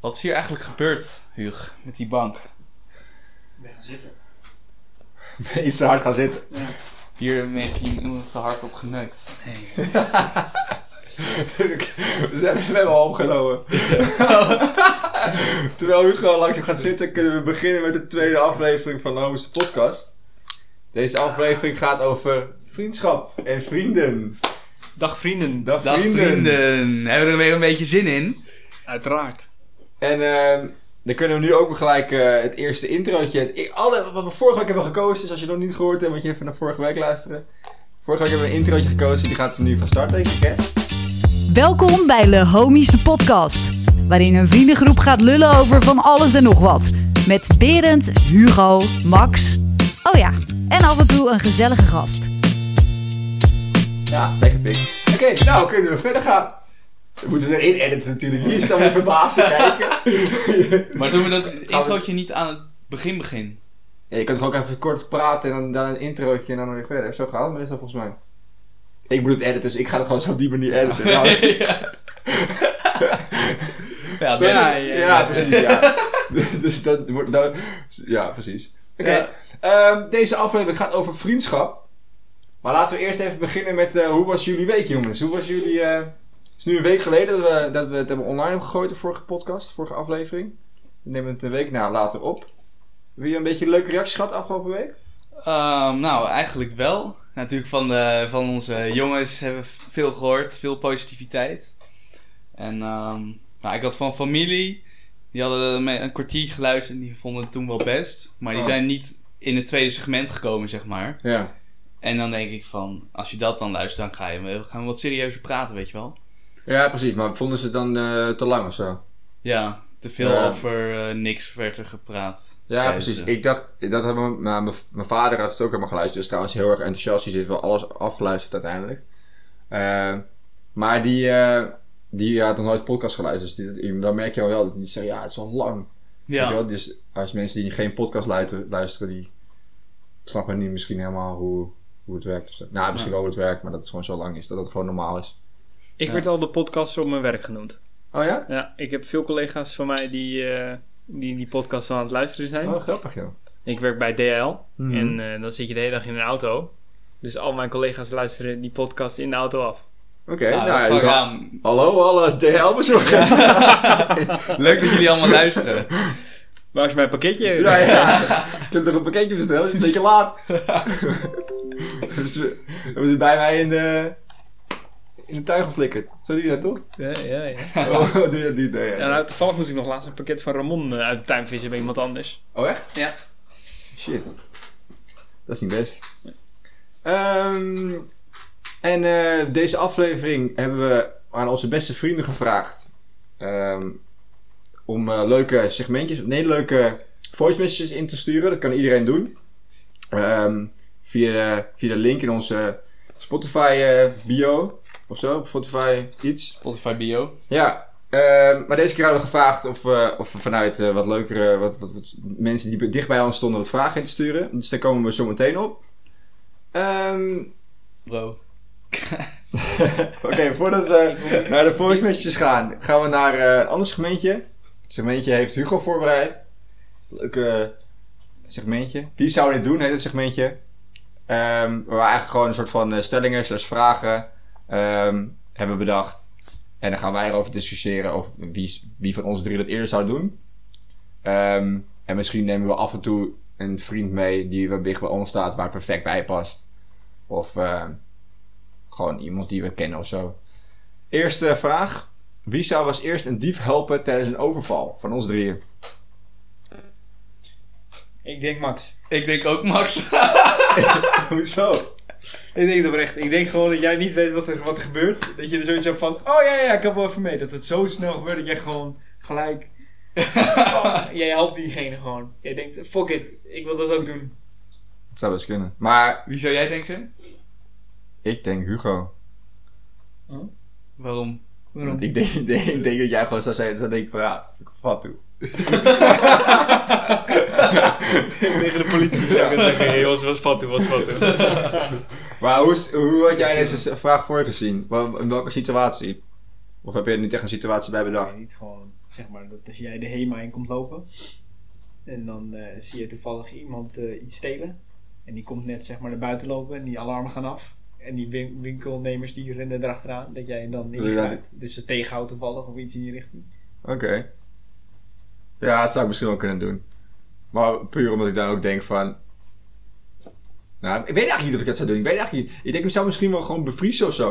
Wat is hier eigenlijk gebeurd, Huug, met die bank? Ik ben gaan zitten. Iets te hard gaan zitten. Hier heb je iemand te hard op geneukt. Nee. We zijn- we hebben al opgenomen. Terwijl Hugo langzaam gaat zitten, kunnen we beginnen met de tweede aflevering van de Podcast. Deze aflevering gaat over vriendschap en vrienden. Dag vrienden. Dag, Dag vrienden. vrienden. Hebben we er weer een beetje zin in? Uiteraard. En ehm, dan kunnen we nu ook gelijk eh, het eerste introotje. Het, i- alle, wat we vorige week hebben gekozen, dus als je het nog niet gehoord hebt, moet je even naar vorige week luisteren. Vorige week hebben we een introotje gekozen, die gaat nu van start, denk ik, hè? Welkom bij Le Homies de podcast, waarin een vriendengroep gaat lullen over van alles en nog wat. Met Berend, Hugo, Max, oh ja, en af en toe een gezellige gast. Ja, lekker pik. Oké, nou kunnen we verder gaan. We moeten erin editen natuurlijk. Hier is dan weer verbaasd kijken. Maar doen we dat introotje niet aan het begin begin? Ja, je kan toch ook even kort praten en dan, dan een introotje en dan weer verder. Zo gaat het meestal volgens mij. Ik moet het editen, dus ik ga het gewoon zo op die manier editen. Nou, ja. ja, Zo- best. ja, ja, ja, ja. precies. Ja. dus dat wordt. dat- ja, precies. Oké, Ja. ehm, deze aflevering gaat over vriendschap. Maar laten we eerst even beginnen met eh, hoe was jullie week, jongens? Hoe was jullie. eh, is nu een week geleden dat we, dat we het hebben online hebben gegooid, de vorige podcast, de vorige aflevering. We nemen het een week na later op. Heb je een beetje leuke reacties gehad afgelopen week? Ehm, nou, eigenlijk wel. Natuurlijk van, de, van onze jongens hebben we veel gehoord, veel positiviteit. En ehm, nou, ik had van familie, die hadden een kwartier geluisterd en die vonden het toen wel best. Maar die Oh. zijn niet in het tweede segment gekomen, zeg maar. Ja. En dan denk ik van, als je dat dan luistert, dan ga je, we gaan we wat serieuzer praten, weet je wel. Ja, precies. Maar vonden ze het dan eh, te lang of zo? Ja, te veel Ja. over eh, niks werd er gepraat. Ja, precies. ze. Ik dacht, dat hebben maar mijn, mijn vader heeft het ook helemaal geluisterd. Dus trouwens heel erg enthousiast. Die heeft wel alles afgeluisterd uiteindelijk. Eh, maar die, die had nog nooit podcast geluisterd. Dus die, dan merk je wel dat die zeggen, ja, het is wel lang. Ja, wel? Dus als mensen die geen podcast luisteren, luisteren die snappen niet misschien helemaal hoe, hoe het werkt. Of zo. Nou, misschien Ja. wel hoe het werkt, maar dat het gewoon zo lang is. Dat het gewoon normaal is. Ik Ja. werd al de podcaster op mijn werk genoemd. Oh ja? Ja, ik heb veel collega's van mij die eh, die, die podcast aan het luisteren zijn. Oh, grappig joh. Ik werk bij DHL Mhm. en eh, dan zit je de hele dag in een auto. Dus al mijn collega's luisteren die podcast in de auto af. Oké, Nou, nou, dus al- hallo alle DHL-bezorgers. Leuk dat jullie allemaal luisteren. Waar is mijn pakketje? Ja, ja. Ik heb toch een pakketje besteld, het is een beetje laat. hebben, ze, hebben ze bij mij in de, in de tuin geflikkerd. Zo doe je dat toch? ja, ja. ja. Oh, doe je dat niet? Nee, Ja, ja. nou, toevallig moest ik nog laatst een pakket van Ramon eh, uit de tuin vissen bij iemand anders. Oh, echt? Ja. Shit. Dat is niet best. Ehm, en eh, deze aflevering hebben we aan onze beste vrienden gevraagd. ehm, om eh, leuke segmentjes, nee, leuke voice messages in te sturen. Dat kan iedereen doen. Ehm, via, de, via de link in onze Spotify bio. Of zo, Spotify iets. Spotify bio. Ja, ehm, maar deze keer hadden we gevraagd of, we of we vanuit eh, wat leukere wat, wat, wat mensen die dicht bij ons stonden wat vragen in te sturen. Dus daar komen we zo meteen op. Ehm, Bro. Oké, voordat we naar de voice messages gaan, gaan we naar eh, een ander segmentje. Het segmentje heeft Hugo voorbereid. Leuke segmentje. Wie zou dit doen, heet het segmentje. Ehm, waar we eigenlijk gewoon een soort van eh, stellingen slash vragen ehm, hebben bedacht. En dan gaan wij erover discussiëren over wie, wie van ons drie dat eerder zou doen. Ehm, en misschien nemen we af en toe een vriend mee die wat dicht bij ons staat, waar het perfect bij past. Of eh, gewoon iemand die we kennen of zo. Eerste vraag. Wie zou als eerst een dief helpen tijdens een overval? Van ons drieën. Ik denk Max. Ik denk ook Max. Hoezo? Ik denk het oprecht. Ik denk gewoon dat jij niet weet wat er, wat er gebeurt. Dat je er zoiets hebt van, oh ja, ja, ik heb wel even mee. Dat het zo snel gebeurt dat jij gewoon gelijk... Oh, jij helpt diegene gewoon. Jij denkt, fuck it, ik wil dat ook doen. Dat zou best kunnen. Maar Wie zou jij denken? ik denk Hugo. Waarom? Waarom? Want ik denk, ik, denk, ik denk dat jij gewoon zou zeggen, zou denken van ja, ik vat toe. Tegen de politie zou ik het zeggen, hey, was, was fatu, was fatu. Maar hoe, is- hoe had jij deze vraag voor je gezien? Wel- In welke situatie? Of heb je er niet echt een situatie bij bedacht? niet gewoon zeg maar, dat als jij de HEMA in komt lopen. En dan eh, zie je toevallig iemand eh, iets stelen. En die komt net zeg maar naar buiten lopen en die alarmen gaan af. En die win- winkelnemers die rennen erachteraan. Dat jij dan dat- ingrijpt. Dus ze tegenhoudt toevallig of iets in die richting. Oké. Ja, dat zou ik misschien wel kunnen doen. Maar puur omdat ik dan ook denk van... Nou, ik weet eigenlijk niet of ik dat zou doen. Ik weet eigenlijk niet. Ik denk, ik zou misschien wel gewoon bevriezen of zo.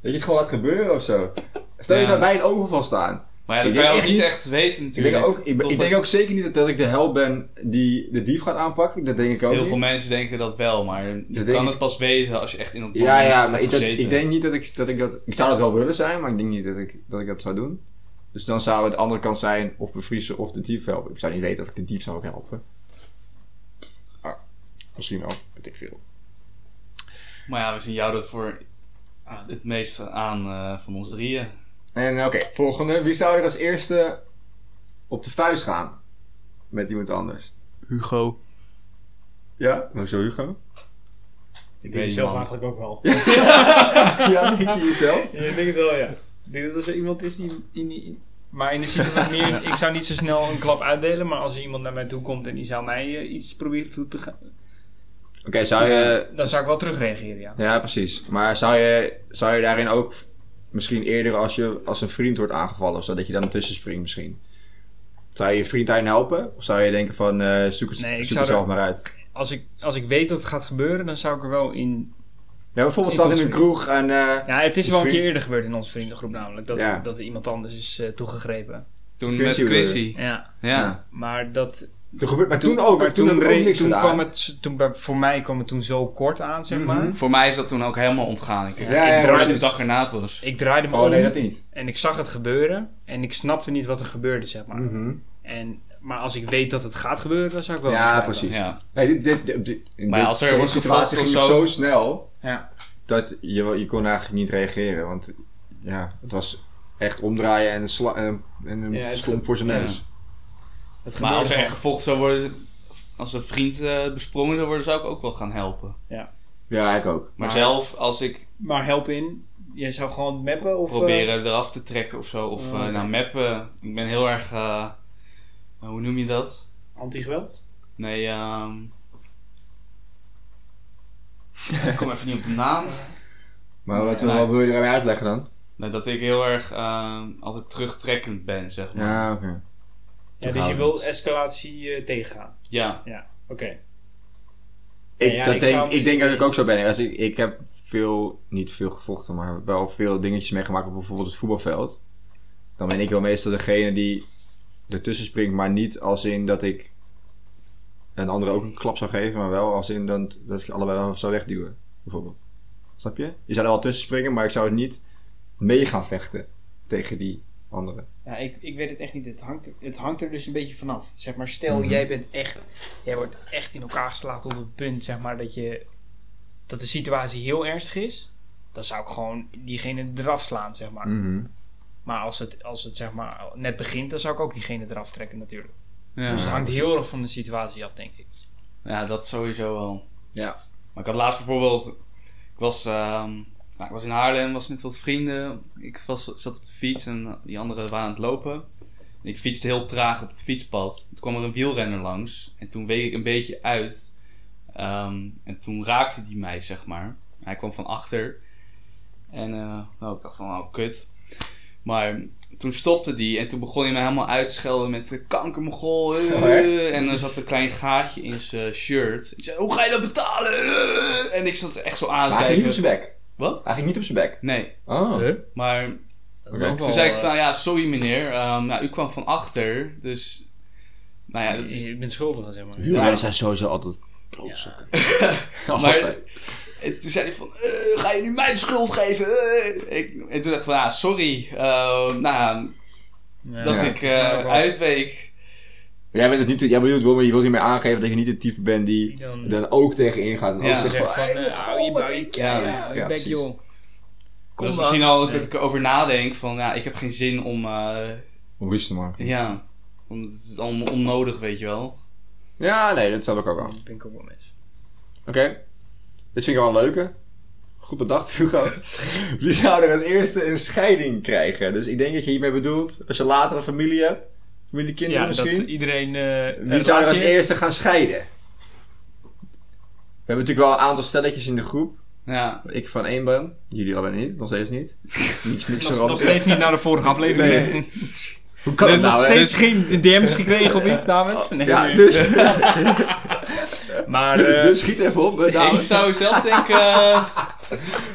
Dat je het gewoon laat gebeuren of zo. Stel je Ja. zou bij een overval staan. Maar ja, dat Ik kan je ook niet echt weten Ik natuurlijk. denk, ook, ik, ik denk ook zeker niet dat, dat ik de held ben die de dief gaat aanpakken. Dat denk ik ook Heel niet. veel mensen denken dat wel, maar je denk kan ik- het pas weten als je echt in dat Ja, ja, maar ik, dat, ik denk niet dat ik, dat ik dat... Ik zou dat wel willen zijn, maar ik denk niet dat ik dat, ik dat zou doen. Dus dan zou het de andere kant zijn of bevriezen of de dief helpen. Ik zou niet weten of ik de dief zou helpen. Ah, misschien wel, weet ik veel. Maar ja, we zien jou er voor het meeste aan eh, van ons drieën. En oké, volgende. Wie zou er als eerste op de vuist gaan? Met iemand anders. Hugo. Ja? Hoezo Hugo? Ik weet weet niet, zelf man. eigenlijk ook wel. ja, denk je jezelf? Ja, ik denk het wel, ja. Ik denk dat als er iemand is die... die, die- maar in de situatie meer... Ik zou niet zo snel een klap uitdelen, maar als er iemand naar mij toe komt en die zou mij eh, iets proberen toe te gaan... Oké, zou je... Dan zou ik wel terugreageren, ja. Ja, precies. Maar zou je, zou je daarin ook misschien eerder als je als een vriend wordt aangevallen, zodat je dan ertussen springt misschien? Zou je je vriend daarin helpen? Of zou je denken van eh, zoek het, Nee, ik zoek zou het zelf er- maar uit? Als ik, als ik weet dat het gaat gebeuren, dan zou ik er wel in... Ja, bijvoorbeeld staat in een kroeg en... eh, Ja, het is wel een keer eerder gebeurd in onze vriendengroep namelijk. Dat, Ja. dat er iemand anders is eh, toegegrepen. Toen Quincy met? Quincy. Ja, Ja. Ja. maar dat... er gebeurt, maar toen, ook, maar toen, heb ik re- toen kwam het, toen, voor mij kwam het toen zo kort aan, zeg maar. Mhm. Voor mij is dat toen ook helemaal ontgaan. Ik, Ja, ik ja, draaide de dag erna pas. Ik draaide me Oh om nee, dat niet. en ik zag het gebeuren en ik snapte niet wat er gebeurde, zeg maar. Mhm. En, maar als ik weet dat het gaat gebeuren, dan zou ik wel Ja, precies. Ja. Nee, dit, dit, dit, dit- in Maar dit- als er wordt situatie gevolgd ging zo- zo snel Ja. dat je, je kon eigenlijk niet reageren. Want ja, het was echt omdraaien en, sla, en, Ja, voor zijn ja. neus. Het Maar als er gebeurde echt gevolgd zou worden, als een vriend eh, besprongen zou worden, zou ik ook wel gaan helpen. Ja, ik ook. Maar, Maar- zelf, als ik. Maar help in, jij zou gewoon mappen of... eh, proberen eraf te trekken of zo, of eh, oké. nou mappen. Ik ben heel erg, eh, hoe noem je dat? Anti-geweld? Nee, ehm ik kom even niet op de naam. Maar wat, Nee. wat wil je ermee uitleggen dan? Nee, dat ik heel erg ehm, altijd terugtrekkend ben, zeg maar. Ja, oké. Ja, dus je wil escalatie eh, tegengaan. Ja. Ja, oké. Ik, Ja, dat ik denk, zou- ik denk dat ik ook zo ben. Als ik, ik heb veel, niet veel gevochten, maar wel veel dingetjes meegemaakt op bijvoorbeeld het voetbalveld. Dan ben ik wel meestal degene die ertussen springt, maar niet als in dat ik een andere ook een klap zou geven, maar wel als in dat, dat ik allebei wel zou wegduwen, bijvoorbeeld. Snap je? Je zou er wel tussen springen, maar ik zou niet mee gaan vechten tegen die andere. Ja, ik, ik weet het echt niet. Het hangt, er- het hangt er dus een beetje vanaf. Zeg maar, stel Mhm. jij bent echt, jij wordt echt in elkaar geslagen op het punt, zeg maar, dat je, dat de situatie heel ernstig is. Dan zou ik gewoon diegene eraf slaan, zeg maar. Mhm. Maar als het, als het, zeg maar, net begint, dan zou ik ook diegene eraf trekken, natuurlijk. Ja. Dus het hangt heel erg van de situatie af, denk ik. ja, dat sowieso wel. Ja. Maar ik had laatst bijvoorbeeld, ik was, ehm, nou, ik was in Haarlem, was met wat vrienden. Ik was, zat op de fiets en die anderen waren aan het lopen. En ik fietste heel traag op het fietspad. Toen kwam er een wielrenner langs en toen week ik een beetje uit. Ehm, en toen raakte die mij, zeg maar. Hij kwam van achter. En eh, nou, ik dacht van, oh kut. Maar toen stopte die en toen begon hij me helemaal uit te schelden met de kankermogol. eh, en er zat een klein gaatje in zijn shirt. Ik zei, hoe ga je dat betalen? Eh, En ik zat echt zo aan Maar te hij ging niet op kijken. zijn bek. Wat? Hij ging niet op zijn bek. Nee, Oh. maar toen zei ik van, ja, sorry meneer. Ehm, nou, u kwam van achter, dus... Nou ja, dat is... Je bent schuldig, zeg maar. Wielrenners zijn sowieso altijd klootzakken. Maar en toen zei hij van, eh, ga je nu mij de schuld geven? Eh. Ik, en toen dacht ik van, ja, sorry. eh, nou, Ja, dat Ja, ik het is maar eh uitweek. Jij bent het niet, jij bedoelt, wel, je wilt hiermee aangeven dat je niet het type bent die dan- dan ook tegen ingaat. En Ja. ook Zegt van, van, hou je buik, ja, Ja, ja, ja, je bek, precies. joh. Dat is misschien al Nee. dat ik erover nadenk van, ja, ik heb geen zin om, eh, is het maar? ja, om, het is allemaal onnodig, weet je wel. Ja, nee, dat snap ik ook wel. Dat ben ik ook wel met. Oké. Dit vind ik wel een leuke. Goed bedacht, Hugo. Wie zou er als eerste een scheiding krijgen? Dus ik denk dat je hiermee bedoelt, als je later een familie hebt, familiekinderen Ja, dat misschien. iedereen... eh, Wie zou er als eerste gaan scheiden? We hebben natuurlijk wel een aantal stelletjes in de groep. Ja. Ik van één ben. Jullie allebei niet. Nog steeds niet. Niks, niks, niks Nog, steeds niet naar de vorige aflevering. Nee. Hoe kan Dus het nou, geen DM's gekregen of iets, dames? Nee, Ja, dus, Maar, eh, dus schiet even op, hè, Ik zou zelf denken... eh,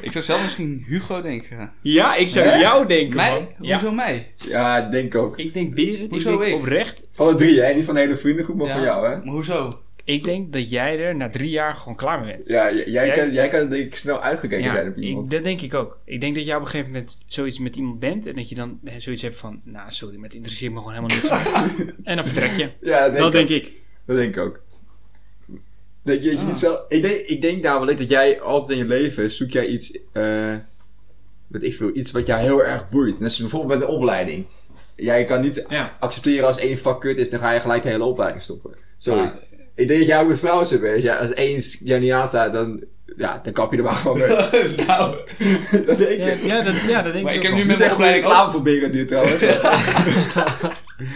ik zou zelf misschien Hugo denken. ja, ik zou Echt? jou denken, Mij? man. Ja. Hoezo mij? Ja, ik denk ook. Ik denk Berend, Hoezo ik denk ik? oprecht. Van de drie, hè? Niet van de hele vriendengroep, maar Ja. van jou, hè? Maar hoezo? Ik denk dat jij er na drie jaar gewoon klaar mee bent. Ja, jij, Jij- kan, jij kan denk ik snel uitgekeken Ja, zijn op iemand. ik, dat denk ik ook. Ik denk dat jij op een gegeven moment zoiets met iemand bent en dat je dan eh, zoiets hebt van, nou sorry, maar het interesseert me gewoon helemaal niks. en dan vertrek je. Ja, dat denk, dat ik denk ook. ik. Dat denk ik ook. Denk je dat je Ah. niet zo... Ik denk, ik denk namelijk dat jij altijd in je leven zoek jij iets... eh weet ik veel, iets wat jou heel erg boeit. Net als bijvoorbeeld bij de opleiding. Jij kan niet Ja. accepteren als één vak kut is, dan ga je gelijk de hele opleiding stoppen. Zoiets. Maar- Ik denk dat jij ook met vrouwen zit, weet je. Ja, Als één jou niet aanstaat, dan, ja, dan kap je er maar gewoon mee. nou, dat denk ik. ja, dat, ja, dat denk Maar ik ik ook heb nu met mijn opleiding reclame voor Beren dit trouwens.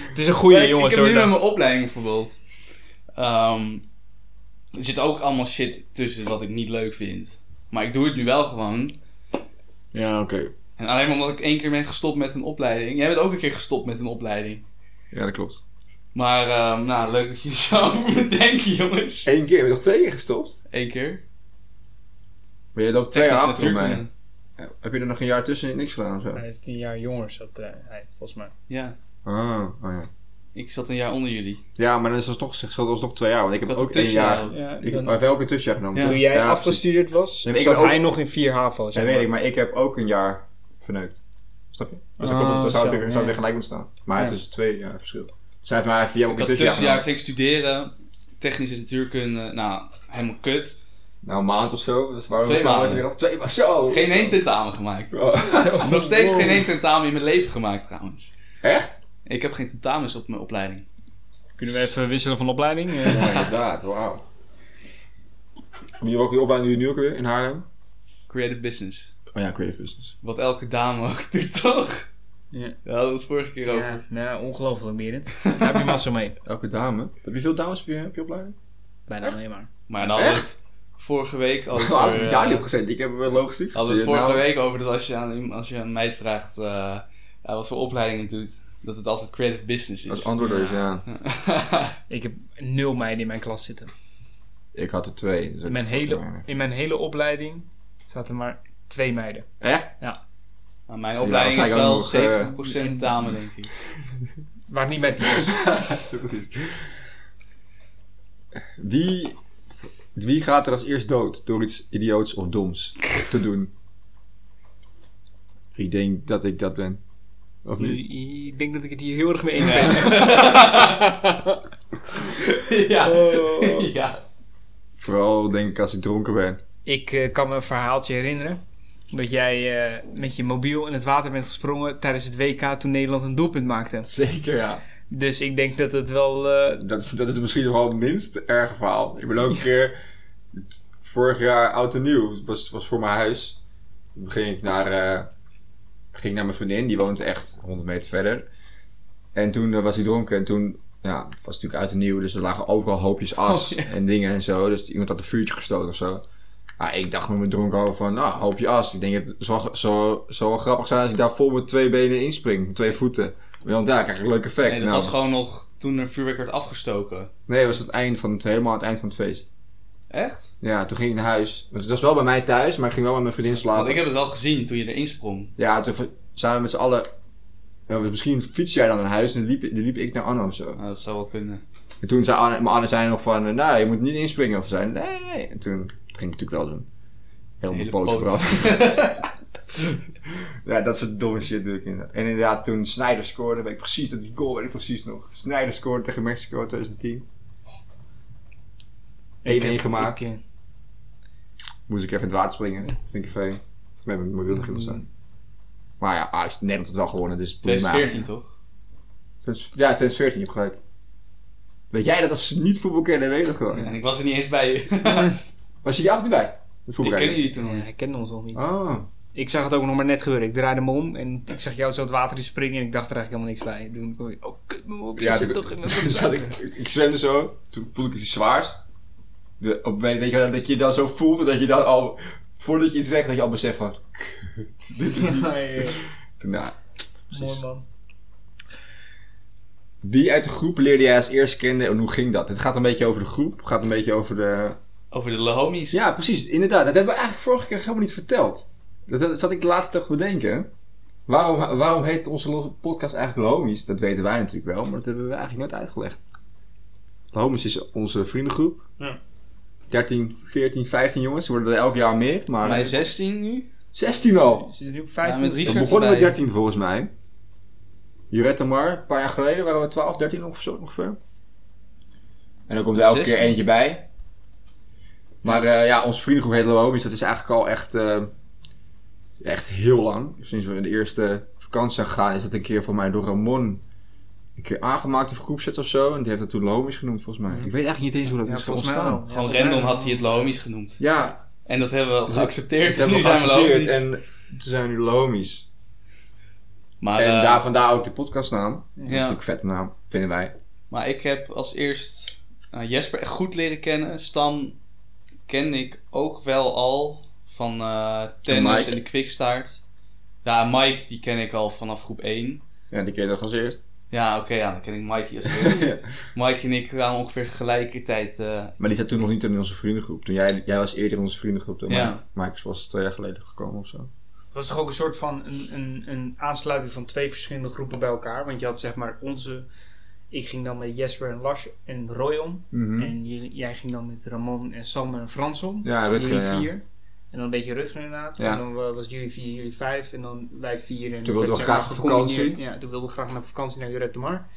Het is een goede ik, jongen, ik heb zo nu met mijn opleiding bijvoorbeeld. ehm, er zit ook allemaal shit tussen wat ik niet leuk vind. Maar ik doe het nu wel gewoon. ja, oké. En alleen omdat ik één keer ben gestopt met een opleiding. Jij bent ook een keer gestopt met een opleiding. Ja, dat klopt. Maar ehm, nou, leuk dat jullie zo over me denken, jongens. Eén keer, heb je nog twee keer gestopt? Eén keer. Maar je loopt twee jaar achter mij. Ja, Heb je er nog een jaar tussen niks gedaan of zo? Hij heeft tien jaar jonger, zat eh, hij, volgens mij. Ja, Ah, oh ja. Ik zat een jaar onder jullie. Ja, maar dan is het toch, het alsnog twee jaar, want ik heb Dat ook één tussenjaar jaar. ook. Ja, Ik ook een tussenjaar genomen. Ja. toen jij Ja, afgestudeerd was, Nee, maar ik zat ook- hij nog in 4 HAVO. Dat zeg weet maar. ik, maar ik heb ook een jaar verneukt. Snap je? Dus dan, Ah, het, dan zou weer, zou weer gelijk moeten staan. Maar het is twee jaar verschil. Zij heeft maar via ook Ik een tussenjaar tussenjaar ging studeren. Technische natuurkunde, nou, helemaal kut. Nou, een maand of zo. Dus waarom Twee zou je maanden. weer af- Twee maanden. Zo! Geen één tentamen gemaakt. Oh. Nog steeds Wow. geen één tentamen in mijn leven gemaakt trouwens. Echt? Ik heb geen tentamens op mijn opleiding. Kunnen we even wisselen van opleiding? Eh, Ja, inderdaad. Wauw. Nu ook die opleiding die nu ook weer in Haarlem? Creative business. Oh ja, creative business. Wat elke dame ook doet, toch? Ja. Ja, dat hadden we het vorige keer over. ja, nou, ongelooflijk, Berend. Daar heb je massa mee. Elke dame. Heb je veel dames op je, op je opleiding? Bijna alleen maar. Maar dan hadden we het vorige week over... Oh, ik heb daar eh, niet op gezeten. Ik heb wel logistiek hadden we het vorige Nou, week over dat als je aan, iemand- als je aan een meid vraagt eh, ja, wat voor opleiding het doet, dat het altijd creative business is. Als antwoord is, ja. Ik heb nul meiden in mijn klas zitten. Ik had er twee. dus In mijn hele, in mijn hele opleiding zaten maar twee meiden. Echt? Maar mijn Ja, opleiding is waarschijnlijk wel ook nog, eh, 70% dame, denk ik. Waar niet met die is. Ja, precies. Wie, wie gaat er als eerst dood door iets idioots of doms te doen? Ik denk dat ik dat ben. Of Nu, niet? ik denk dat ik het hier heel erg mee eens ben. ja. Oh. ja. Vooral denk ik als ik dronken ben. Ik eh, kan me een verhaaltje herinneren. Dat jij eh, met je mobiel in het water bent gesprongen tijdens het WK toen Nederland een doelpunt maakte. Zeker, ja. Dus ik denk dat het wel... eh, Dat is, dat is misschien nog wel het minst erge verhaal. Ik ben ook een keer... Vorig jaar oud en nieuw. Het was, was voor mijn huis. Toen ging ik naar... ging naar mijn vriendin. Die woont echt 100 meter verder. En toen eh, was hij dronken. En toen... Ja, het was natuurlijk oud en nieuw. Dus er lagen overal hoopjes as Oh, ja. en dingen en zo. Dus iemand had een vuurtje gestoten of zo. Ah, ik dacht met mijn dronken hoofd van... Nou, hoopje as. Ik denk het zou zo, zo wel grappig zijn als ik daar vol met twee benen inspring. Met twee voeten. Want daar krijg ik een leuk effect. Nee, dat Nou, was gewoon nog toen er vuurwerk werd afgestoken. Nee, dat was het eind van het, helemaal aan het eind van het feest. Echt? Ja, toen ging ik naar huis. Want het was wel bij mij thuis, maar ik ging wel met mijn vriendin slapen. Want ik heb het wel gezien toen je erin sprong. Ja, toen zijn we met z'n allen... Ja, misschien fiets jij dan naar huis en liep, dan liep ik naar Anne of zo. Nou, dat zou wel kunnen. En toen zei Anne, maar Anne zei nog van, nou, je moet niet inspringen. Of zei, nee, nee. En toen ging ik natuurlijk wel doen. Helemaal poot gebrand. ja, dat soort domme shit doe ik inderdaad. En inderdaad, toen Snyder scoorde, weet ik precies, dat die goal weet ik precies nog. Snyder scoorde tegen Mexico in 2010. 1-1 ik heb- gemaakt. ik, Moest ik even in het water springen. Vind ik fijn. Met mijn mobiel nog in staan. Maar ja, ah, Nederland had het wel gewonnen, dus... het boeit me 2014 toch? Ja, 2014, je hebt gelijk. Weet jij dat als niet voetbalkenner weet dat gewoon? En ik was er niet eens bij. Was je die af niet bij? Ik ken jullie toen nog Ja, niet. hij kende ons nog niet. Oh. Ik zag het ook nog maar net gebeuren. Ik draaide me om en ik zag jou zo het water in springen en ik dacht er eigenlijk helemaal niks bij. Toen kon ik, oh kut, mijn mobiel Ja, zit toen, toch in mijn zat ik, ik zwemde zo, toen voelde ik iets zwaars. De, op het moment dat je, dat je dan zo voelt en dat je dan al, voordat je iets zegt, dat je al beseft van, kut, dit is niet- Ja, ja, ja. Toen, nou, Mooi man. Wie uit de groep leerde jij als eerst kennen en hoe ging dat? Het gaat een beetje over de groep, het gaat een beetje over de... Over de homies. Ja, precies, inderdaad. Dat hebben we eigenlijk vorige keer helemaal niet verteld. Dat, dat zat ik de laatste dag bedenken. Waarom, waarom heet onze podcast eigenlijk Lomies? Dat weten wij natuurlijk wel, maar dat hebben we eigenlijk nooit uitgelegd. Lomies is onze vriendengroep. Ja. 13, 14, 15 jongens. Er worden er elk jaar meer, maar... Wij 16 nu. 16 al! Zit er nu op Ja, 15? met We begonnen met erbij. 13 volgens mij. Jurette Mar, een paar jaar geleden waren we 12, 13 ongeveer. ongeveer. En dan komt er elke keer 16. eentje bij. Maar eh, ja, onze vriendengroep heet Lohomies. Dat is eigenlijk al echt, eh, echt heel lang. Sinds we in de eerste vakantie zijn gegaan, is dat een keer voor mij door Ramon een keer aangemaakt of groepset of zo. En die heeft dat toen Lohomies genoemd volgens mij. Mhm. Ik weet eigenlijk niet eens hoe dat Ja, is volgens mij ontstaan. Gewoon Ja, random had hij het homies genoemd. Ja, En dat hebben we geaccepteerd. dat hebben nu zijn we geaccepteerd homies. en toen zijn we nu Lohomies. Maar, en eh, daar, vandaar ook de podcastnaam. Dat is Ja. natuurlijk een vette naam, vinden wij. maar ik heb als eerst eh, Jesper echt goed leren kennen. Stan ken ik ook wel al van eh, tennis en de kwikstaart. Ja, Mike die ken ik al vanaf groep 1. Ja, die ken je toch als eerst. Ja, oké, ja, dan ken ik Mikey als eerst. Mike en ik kwamen ongeveer tegelijkertijd. eh, Maar die zat toen nog niet in onze vriendengroep. Toen jij, jij was eerder in onze vriendengroep dan Ja. Mike. Mike was twee jaar geleden gekomen of zo. Het was toch ook een soort van een, een, een aansluiting van twee verschillende groepen bij elkaar. Want je had zeg maar onze... Ik ging dan met Jesper en Lars en Roy om. En jullie- jij ging dan met Ramon en Sander en Frans om. Ja, Rutger, jullie ja. En dan een beetje Rutger inderdaad. Ja. En dan wa- was het jullie vier, jullie vijf. En dan wij vier. En Toen wilden we graag op vakantie. Ja, toen wilden we graag naar vakantie naar Jurette de Mar.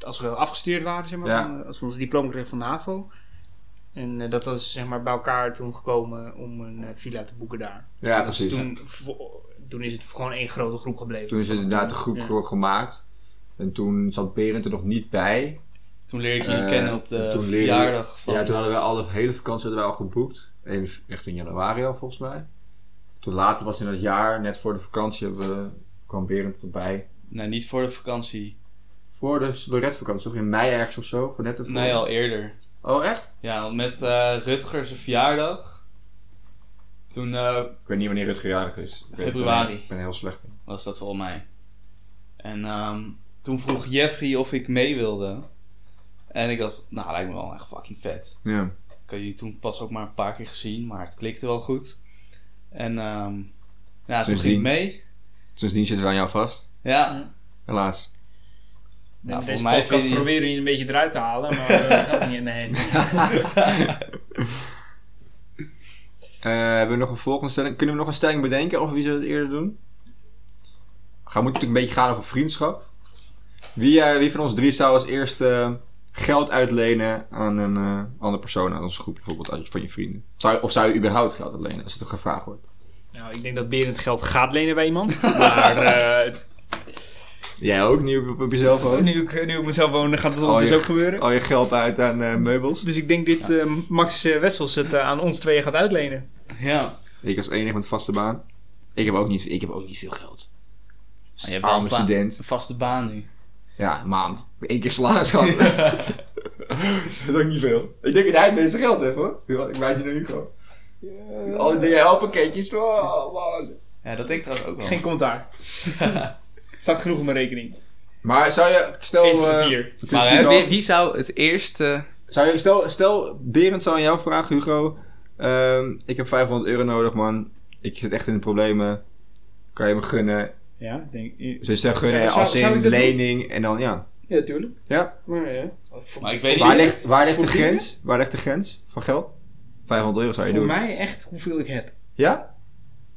Als we afgestudeerd waren, zeg maar. Ja. van, als we ons diploma kregen van de HAVO. En eh, dat was zeg maar bij elkaar toen gekomen om een eh, villa te boeken daar. Ja, En dat is precies. Toen, toen is het gewoon één grote groep gebleven. Toen is het inderdaad de groep Ja. gemaakt. En toen zat Berend er nog niet bij. toen leerde ik jullie Eh, kennen op de verjaardag van... Ja, toen hadden we al de hele vakantie hadden we al geboekt. Even echt in januari al volgens mij. Toen later was in het jaar, net voor de vakantie, hebben we, kwam Berend erbij. Nee, niet voor de vakantie. Voor de Lorette-vakantie, toch in mei ergens of zo? Voor net ervoor? Nee, al eerder. Oh, echt? Ja, met eh Rutger zijn verjaardag. Toen eh, Ik weet niet wanneer het verjaardag is. Februari. Ik ben heel slecht in. was dat volgens mij. En ehm, toen vroeg Jeffrey of ik mee wilde. En ik dacht, nou, lijkt me wel echt fucking vet. Ja. Ik had jullie toen pas ook maar een paar keer gezien, maar het klikte wel goed. En ehm ja, toen ging ik mee. Sindsdien zitten we aan jou vast. Ja, Helaas. Nou, deze volgens mij podcast je- proberen je een beetje eruit te halen, maar dat gaat niet in de heen. Eh, hebben we nog een volgende stelling? Kunnen we nog een stelling bedenken over wie zou het eerder doen? Gaan moet natuurlijk een beetje gaan over vriendschap. Wie, eh, wie van ons drie zou als eerste geld uitlenen aan een eh, andere persoon uit onze groep, bijvoorbeeld uit, van je vrienden? Zou, of zou je überhaupt geld uitlenen als het er gevraagd wordt? Nou, ik denk dat Berend geld gaat lenen bij iemand. Maar eh, Jij ook, nu op, op jezelf woont? nu, ik, nu ik mezelf woon, gaat het Oh, ondertussen je- ook gebeuren. Al je geld uit aan eh, meubels. Dus ik denk dit eh, Max Wessels het aan ons tweeën gaat uitlenen. ja. Ik als enige met vaste baan. Ik heb ook niet, ik heb ook niet veel geld. Maar je hebt een student. Een vaste baan nu. Ja, een maand. Eén keer salaris gehad. dat is ook niet veel. Ik denk dat hij het meeste geld heeft hoor. Ik wijs je naar Hugo. Al die DHL-pakketjes. Oh, man. Ja, dat denk ik trouwens ook wel. Geen commentaar. Staat genoeg op mijn rekening. Maar zou je, stel... Eén van de eh, vier. Maar hè, wie zou het eerst... eh, Zou je, stel, stel, Berend zou aan jou vragen, Hugo. ehm, ik heb 500 euro nodig, man. Ik zit echt in de problemen. Kan je me gunnen? Ja, denk ik. Dus dan gunnen Zou- als zou in doen? lening en dan ja. Ja, tuurlijk. Ja? Maar, ja. Maar ik weet Waar niet... ligt, waar ligt de Voor grens? Waar ligt de grens van geld? 500 euro zou je Voor doen. mij echt hoeveel ik heb. Ja?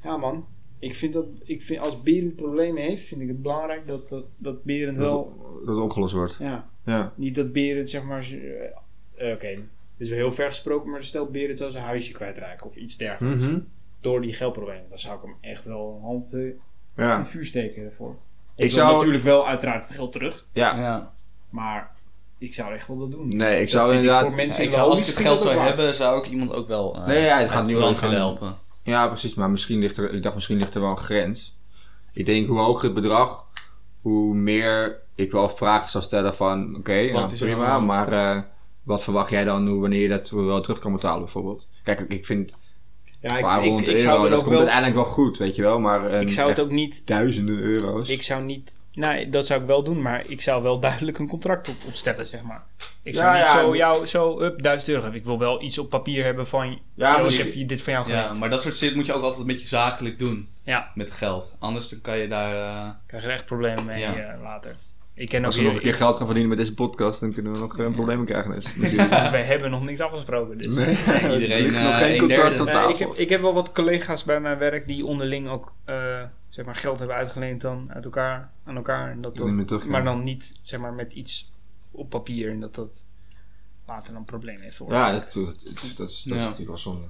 Ja, man. Ik vind dat, ik vind als Berend problemen heeft, vind ik het belangrijk dat, dat, dat Berend wel, Dat, het opgelost wordt. ja, Ja. niet dat Berend zeg maar, z- eh, oké, dit is wel heel ver gesproken, maar stel Berend zou zijn huisje kwijtraken of iets dergelijks. Mhm. Door die geldproblemen, dan zou ik hem echt wel een hand eh, in Ja. het vuur steken ervoor. Ik Ik wil zou... natuurlijk wel uiteraard het geld terug, Ja. Ja. maar ik zou echt wel dat doen. Nee, ik Dat zou inderdaad... voor mensen ik zou, als ik het geld zou waard. hebben, zou ik iemand ook wel uh, Nee, ja, het gaat nu wel gaan- helpen. Ja, precies. Maar misschien ligt er... Ik dacht, misschien ligt er wel een grens. Ik denk, hoe hoger het bedrag, hoe meer ik wel vragen zou stellen van... Oké, Wat nou, prima, maar eh, wat verwacht jij dan hoe, wanneer je dat wel terug kan betalen, bijvoorbeeld? Kijk, ik vind Ja, een paar honderd euro, zou het dat ook komt wel, uiteindelijk wel goed, weet je wel. Maar een ik zou het ook niet duizenden euro's. Ik zou niet. Nee, dat zou ik wel doen, maar ik zou wel duidelijk een contract op, opstellen, zeg maar. Ik zou Ja, niet ja, zo maar- jou zo up 1000 euro geven. Ik wil wel iets op papier hebben van. Ja, Ja, ik misschien- heb je dit van jou Ja, geleend. maar dat soort shit moet je ook altijd een beetje zakelijk doen. Ja. Met geld. Anders dan kan je daar... eh, krijg je er echt problemen mee Ja. eh, later. Ik ken Als we nog een keer geld gaan verdienen met deze podcast, dan kunnen we nog een probleem krijgen. Dus. wij hebben nog niks afgesproken. Dus. Nee, iedereen, er ligt nog eh, geen een contract op Nee, tafel. ik, heb, ik heb wel wat collega's bij mijn werk die onderling ook eh, zeg maar geld hebben uitgeleend dan uit elkaar, aan elkaar. En dat terug, ja. maar dan niet zeg maar met iets op papier en dat dat later een probleem heeft Ja, veroorzaakt. dat, dat, dat, dat, dat is Ja. natuurlijk wel zonde.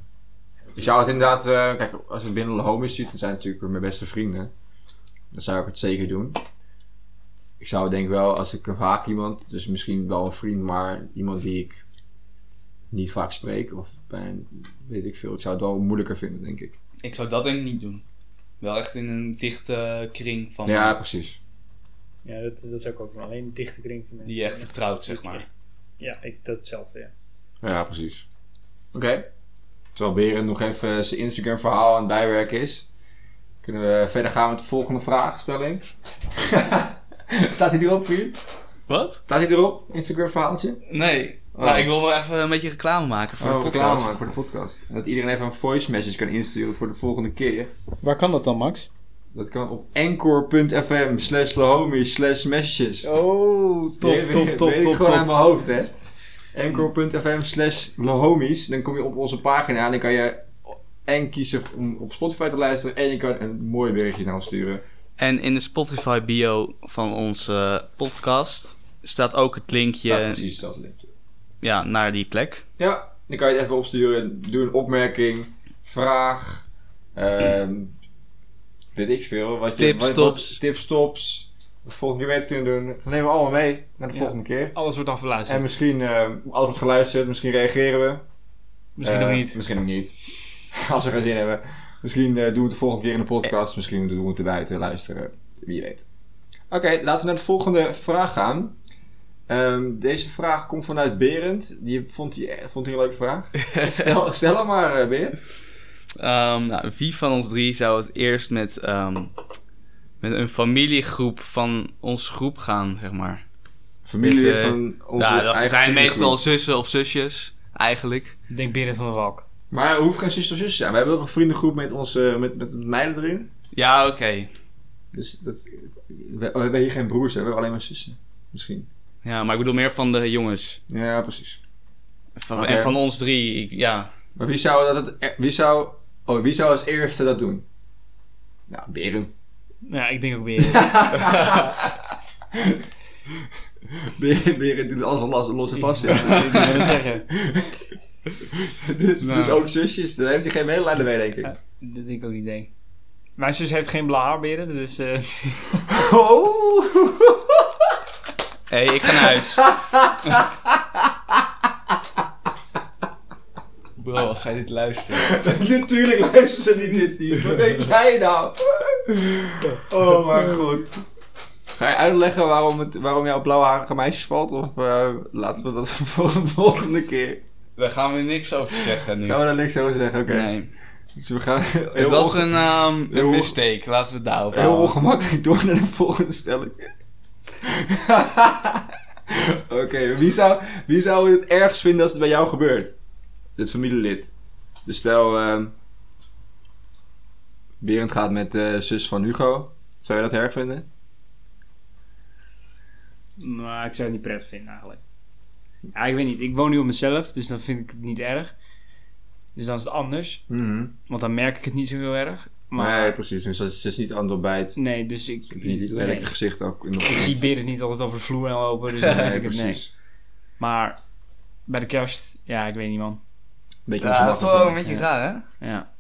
Ik zou het inderdaad, eh, kijk, als het binnen de homies ziet, dan zijn het natuurlijk mijn beste vrienden. Dan zou ik het zeker doen. Ik zou denk wel, als ik een vaak iemand, dus misschien wel een vriend, maar iemand die ik niet vaak spreek, of bij, weet ik veel, ik zou het wel moeilijker vinden, denk ik. ik zou dat denk ik niet doen. Wel echt in een dichte kring van... Ja, precies. Ja, dat, dat zou ik ook doen. Alleen een dichte kring van mensen. die je echt vertrouwt, zeg maar. Ja, ik, dat hetzelfde, ja. Ja, precies. Oké. Terwijl Berend nog even zijn Instagram verhaal aan het bijwerken is. Kunnen we verder gaan met de volgende vraagstelling. Staat hij erop, vriend? Wat? Staat hij erop? Instagram verhaaltje? Nee. Oh. Nou, ik wil wel even een beetje reclame maken voor Oh, de reclame podcast. maken voor de podcast. En dat iedereen even een voice message kan insturen voor de volgende keer. Waar kan dat dan, Max? Dat kan op anchor.fm slash lahomies slash messages. Oh, top, top, weet- top, weet ik top, gewoon top. mijn hoofd, hè. Anchor.fm slash lahomies. Dan kom je op onze pagina en dan kan je en kiezen om op Spotify te luisteren. En je kan een mooi berichtje naar ons sturen. En in de Spotify bio van onze podcast staat ook het linkje Staat precies hetzelfde linkje. ja, naar die plek. Ja, dan kan je het even opsturen. Doe een opmerking, vraag, ehm, weet ik veel. Wat je, Tips, wat, tops. Wat, tips, tops. De volgende keer weet kunnen doen. Dat nemen we allemaal mee naar de Ja. volgende keer. Alles wordt afgeluisterd. En misschien, eh alles wordt geluisterd, misschien reageren we. Misschien Eh, ook niet. Misschien ook niet. Als we geen zin hebben. Misschien eh, doen we het de volgende keer in de podcast. Misschien doen we het erbij te luisteren. Wie weet. Oké, laten we naar de volgende vraag gaan. Ehm, deze vraag komt vanuit Berend. Die vond hij, vond hij een leuke vraag. stel, stel hem maar, eh, Berend. Ehm, nou, wie van ons drie zou het eerst met, ehm, met een familiegroep van onze groep gaan, zeg maar? Familie eh, van onze ja, dat zijn meestal zussen of zusjes, eigenlijk. Ik denk Berend van der Valk. Maar er hoeft geen zuster of zus te zijn. We hebben ook een vriendengroep met, onze, met, met meiden erin. Ja, oké. Dus dat, we, we hebben hier geen broers, hè. we hebben alleen maar zussen. Misschien. Ja, maar ik bedoel meer van de jongens. Ja, precies. Van. En van ons drie, ik- ja. Maar wie zou, dat het, wie, zou, oh, wie zou als eerste dat doen? Nou, Berend. Ja, ik denk ook Berend. Berend, Berend doet alles al los en vast. Ik wil het zeggen. dus, Nou. dus ook zusjes, daar heeft hij geen medelijden mee, denk ik. Ja, dat denk ik ook niet, denk ik. Mijn zus heeft geen blaar, Berend, dus... eh, Oh! Hé, hey, ik ga naar huis. Bro, als zij dit luistert. Natuurlijk luisteren ze niet dit niet. Wat denk jij nou? Oh mijn god. Ga je uitleggen waarom, het, waarom jouw blauwharige meisjes valt? Of eh, laten we dat voor de volgende keer? Daar gaan we niks over zeggen nu. Gaan we daar niks over zeggen? Oké. Nee. Dus we gaan Het heel, was een, ehm heel- een mistake, laten we het daarop heel houden. ongemakkelijk door naar de volgende stelling. Oké, wie, zou, wie zou het ergst vinden als het bij jou gebeurt? Dit familielid. Dus stel, ehm Berend gaat met de zus van Hugo. Zou je dat erg vinden? Nou, ik zou het niet prettig vinden eigenlijk. Ja, ik weet niet. Ik woon nu op mezelf, dus dan vind ik het niet erg. Dus dan is het anders. Want dan merk ik het niet zo heel erg. Maar Nee, precies. Dus het is niet aan het ontbijt. nee, dus ik, Heb je niet het nee. lelijke gezicht ook nog. ik zie Berend niet altijd over de vloer en lopen, dus dan vind ik het nee. precies. Maar bij de kerst, ja, ik weet niet man. Beetje Ja, dat is wel een beetje Ja. raar, hè? Ja.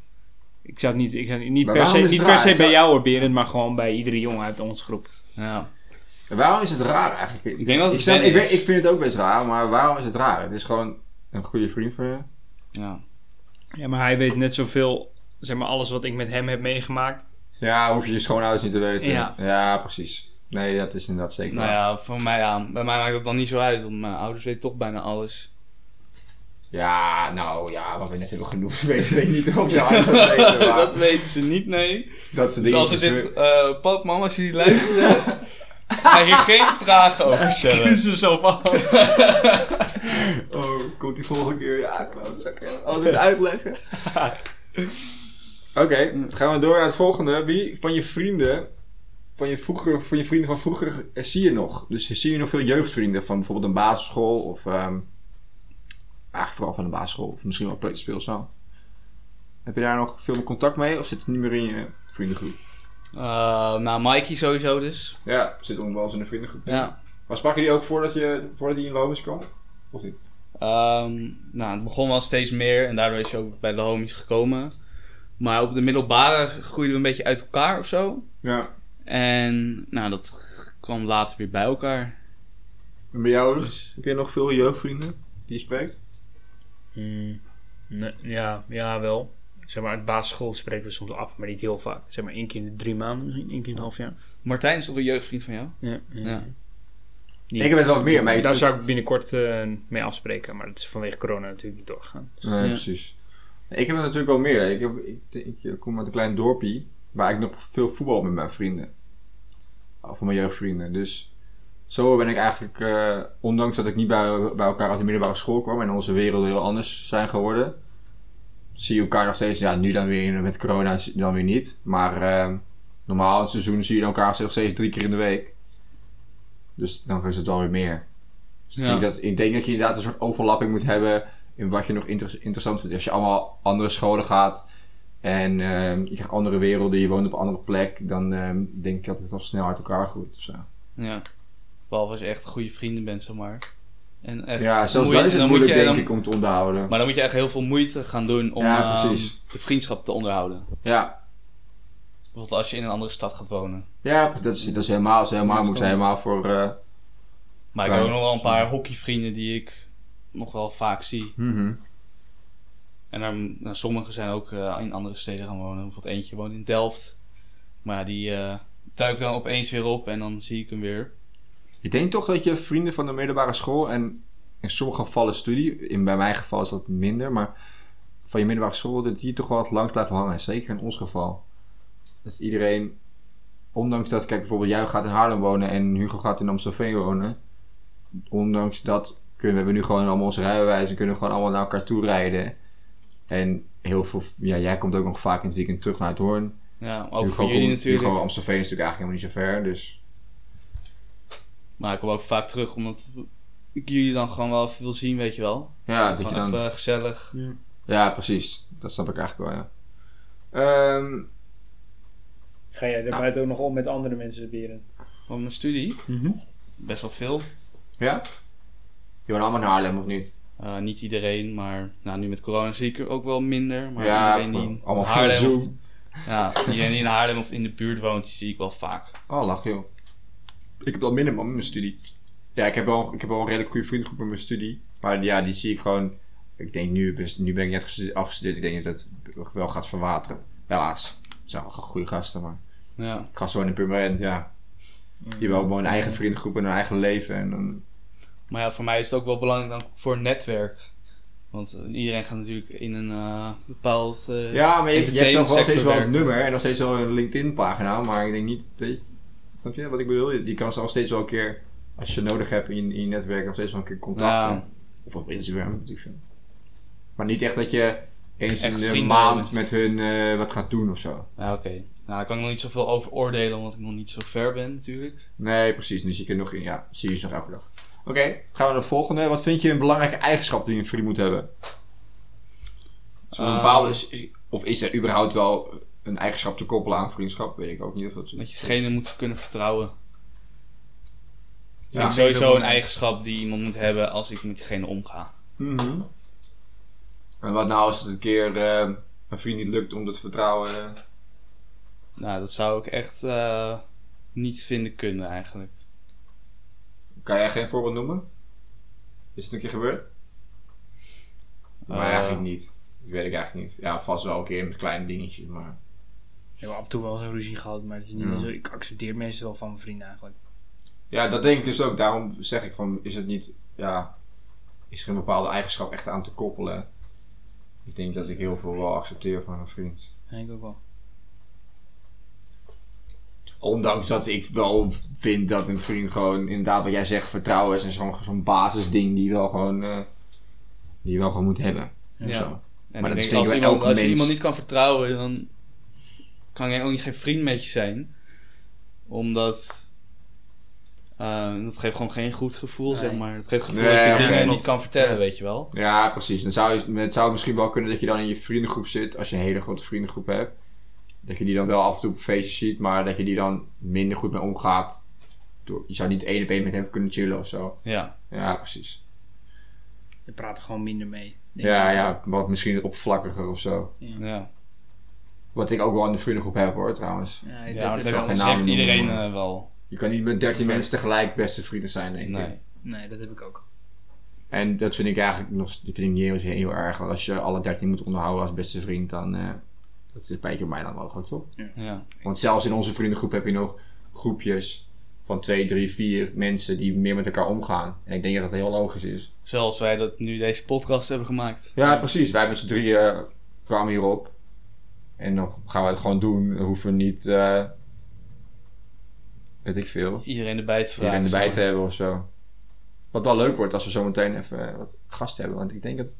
Ik zou het niet, ik zou het niet per se, niet per se bij jou hoor, Berend, maar gewoon bij iedere jongen uit onze groep. Ja. Waarom is het raar eigenlijk? Ik denk dat het ik, snap- ik, weet- ik vind het ook best raar, maar waarom is het raar? Het is gewoon een goede vriend van je. Ja. Ja, maar hij weet net zoveel, zeg maar, alles wat ik met hem heb meegemaakt. Ja, hoef je je schoonouders niet te weten. Ja. precies. Nee, dat is inderdaad zeker Nou ja, voor mij ja. Bij mij maakt het dan niet zo uit, want mijn ouders weten toch bijna alles. Ja, nou ja, wat we net hebben genoemd, weten we niet of je ouders dat weten. maar dat weten ze niet, nee. dat ze Dus als dingen... ze dit, eh pap, mama, als jullie luisteren, ga je geen vragen over stellen. Excuses op alles. Oh, komt die volgende keer? Ja, ik wou het zeggen. Altijd uitleggen. Oké, gaan we door naar het volgende. Wie van je vrienden, van je, vroeger, van je vrienden van vroeger, eh, zie je nog? Dus zie je nog veel jeugdvrienden van bijvoorbeeld een basisschool of... ehm, eigenlijk vooral van de basisschool of misschien wel peuterspeelzaal. Heb je daar nog veel meer contact mee of zit het niet meer in je vriendengroep? Eh, nou, Mikey sowieso dus. Ja, zit eens in een vriendengroep. Ja. Maar sprak je die ook voordat, je, voordat die in Lomus kwam? Of niet? Ehm, nou, het begon wel steeds meer en daardoor is hij ook bij de homies gekomen. Maar op de middelbare groeiden we een beetje uit elkaar of zo. Ja. En nou, dat kwam later weer bij elkaar. En bij jou? Dus, Heb je nog veel jeugdvrienden die je spreekt? Hmm, nee, ja, ja, wel. Zeg maar, uit basisschool spreken we soms af, maar niet heel vaak. Zeg maar één keer in de drie maanden, misschien één keer in een half jaar. Martijn is toch een jeugdvriend van jou? Ja, Ja. Die- Ik heb het wel meer, maar ik- Daar zou ik binnenkort eh, mee afspreken, maar dat is vanwege corona natuurlijk niet doorgegaan. Dus- Nee, Ja. precies. Ik heb er natuurlijk wel meer. Ik, heb, ik, ik, kom uit een klein dorpje waar ik nog veel voetbal met mijn vrienden. Of mijn jeugdvrienden. Dus zo ben ik eigenlijk, eh, ondanks dat ik niet bij, bij elkaar uit de middelbare school kwam en onze werelden heel anders zijn geworden, zie je elkaar nog steeds, ja, nu dan weer met corona dan weer niet. Maar eh, normaal in het seizoen zie je elkaar nog steeds drie keer in de week. Dus dan is het wel weer meer. Dus ik, denk dat, ik denk dat je inderdaad een soort overlapping moet hebben in wat je nog inter- interessant vindt. Als je allemaal andere scholen gaat en ehm, je krijgt andere werelden, je woont op een andere plek, dan ehm, denk ik dat het al snel uit elkaar groeit. Ja. Behalve als je echt goede vrienden bent, zeg maar. En echt Ja, zelfs moeite- dat is het dan moeilijk je- denk dan- ik om te onderhouden. Maar dan moet je echt heel veel moeite gaan doen om Ja, ehm, de vriendschap te onderhouden. Ja, Bijvoorbeeld als je in een andere stad gaat wonen. ja dat, is, dat is helemaal, is helemaal, moet stom. helemaal voor... eh, Maar ik heb ook nog wel een paar hockeyvrienden die ik nog wel vaak zie. mhm. En daar, nou, sommigen zijn ook eh, in andere steden gaan wonen. Bijvoorbeeld eentje woont in Delft. Maar die eh duikt dan opeens weer op en dan zie ik hem weer. Ik denk toch dat je vrienden van de middelbare school en in sommige gevallen studie, in, bij mijn geval is dat minder, maar van je middelbare school, dat die toch wel wat langs blijven hangen. Zeker in ons geval. Dat iedereen, ondanks dat, kijk bijvoorbeeld jij gaat in Haarlem wonen en Hugo gaat in Amstelveen wonen. Ondanks dat kunnen we nu gewoon allemaal onze rijbewijs en kunnen we gewoon allemaal naar elkaar toe rijden. En heel veel, ja, jij komt ook nog vaak in het weekend terug naar het Hoorn. Ja, ook Hugo voor jullie natuurlijk. Hugo Amstelveen is natuurlijk eigenlijk helemaal niet zo ver, dus... Maar ik kom ook vaak terug omdat ik jullie dan gewoon wel even wil zien, weet je wel. Ja, dat je dan... even gezellig. Ja, precies. Dat snap ik eigenlijk wel, ja. Ehm, Ga jij daar buiten ook nog om met andere mensen, Berend? Van mijn studie, best wel veel. ja? Je woont allemaal in Haarlem, of niet? Eh, niet iedereen, maar nou, nu met corona zie ik er ook wel minder. Maar ja, iedereen die in allemaal veel Haarlem of, ja, iedereen die in Haarlem of in de buurt woont, die zie ik wel vaak. Oh, lach joh. Ik heb wel minder man met mijn studie. Ja, ik heb wel, ik heb wel een redelijk goede vriendengroep met mijn studie. Maar ja, die zie ik gewoon... Ik denk nu, dus nu ben ik net gestudeerd- afgestudeerd. Ik denk dat het wel gaat verwateren. Helaas. Het zijn wel goede gasten, maar... Ja. Gasten wonen in Purmerend, ja. Die hebben ook gewoon een eigen vriendengroep en een eigen leven. En dan... Maar ja, voor mij is het ook wel belangrijk dan voor een netwerk. Want eh, iedereen gaat natuurlijk in een eh, bepaald. eh, Ja, maar je, je hebt zelf wel steeds wel een nummer en nog steeds wel een LinkedIn-pagina, maar ik denk niet, weet je, snap je wat ik bedoel? Je, je kan ze nog steeds wel een keer, als je nodig hebt in, in je netwerk, nog steeds wel een keer contacten. Ja. Of op Instagram, natuurlijk. Maar niet echt dat je eens Echt in de maand met- hun eh, wat gaat doen of zo. Ja, oké. Nou, daar kan ik nog niet zoveel over oordelen, omdat ik nog niet zo ver ben, natuurlijk. Nee, precies. Nu zie ik er nog in, ja, zie je ze nog elke dag. Oké, gaan we naar de volgende. Wat vind je een belangrijke eigenschap die een vriend moet hebben? Bepaalde, is- is- of is er überhaupt wel een eigenschap te koppelen aan vriendschap? Weet ik ook niet of dat Dat je degene moet kunnen vertrouwen. Ja, Ja, sowieso een eigenschap die iemand moet hebben als ik met diegene omga. Mhm. En wat nou als het een keer eh, een vriend niet lukt om dat vertrouwen... eh, Nou, dat zou ik echt eh, niet vinden kunnen eigenlijk. Kan jij geen voorbeeld noemen? Is het een keer gebeurd? Maar eigenlijk niet. Dat weet ik eigenlijk niet. Ja, vast wel een keer met kleine dingetjes, maar... Ik heb af en toe wel eens een ruzie gehad, maar het is niet Ja. zo, ik accepteer meestal wel van mijn vrienden eigenlijk. Ja, dat denk ik dus ook. Daarom zeg ik van, is het niet, ja, is er een bepaalde eigenschap echt aan te koppelen? Ik denk dat ik heel veel wel accepteer van een vriend. denk ik ook wel. Ondanks dat ik wel vind dat een vriend gewoon, inderdaad wat jij zegt, vertrouwen is en zo'n zo'n basisding die je wel gewoon, eh, die je wel gewoon moet hebben. Ja. Zo. En Maar dat denk, als, bij iemand, elke als je mens. iemand niet kan vertrouwen, dan kan jij ook niet geen vriend met je zijn. Omdat eh, dat geeft gewoon geen goed gevoel, Nee. zeg maar. Het geeft het gevoel Nee, dat je dingen niet kan vertellen, Ja. weet je wel. Ja, precies. Dan zou je, het zou misschien wel kunnen dat je dan in je vriendengroep zit, als je een hele grote vriendengroep hebt. Dat je die dan wel af en toe op feestjes ziet, maar dat je die dan minder goed mee omgaat. Door, je zou niet één op één met hem kunnen chillen of zo. Ja, Ja, precies. Je praat er gewoon minder mee. Ja, ja, wat misschien oppervlakkiger of zo. ja. Wat ik ook wel in de vriendengroep heb hoor, trouwens. Ja, ja dat dat dat heeft iedereen eh, wel. Je kan niet met 13 mensen tegelijk beste vrienden zijn, denk ik. Nee. Nee, dat heb ik ook. En dat vind ik eigenlijk nog vind ik niet heel, heel erg. Want als je alle 13 moet onderhouden als beste vriend, dan eh dat is een beetje op mij dan mogelijk, toch? Ja. Want zelfs in onze vriendengroep heb je nog groepjes van 2, 3, 4 mensen die meer met elkaar omgaan. En ik denk dat dat heel logisch is. Zoals wij dat nu deze podcast hebben gemaakt. Ja, precies. Wij met z'n drieën kwamen hierop. En dan gaan we het gewoon doen. Dan hoeven we niet, eh weet ik veel, Iedereen erbij te vragen. iedereen erbij te hebben of zo. Wat wel leuk wordt als we zometeen even eh, wat gasten hebben. Want ik denk dat,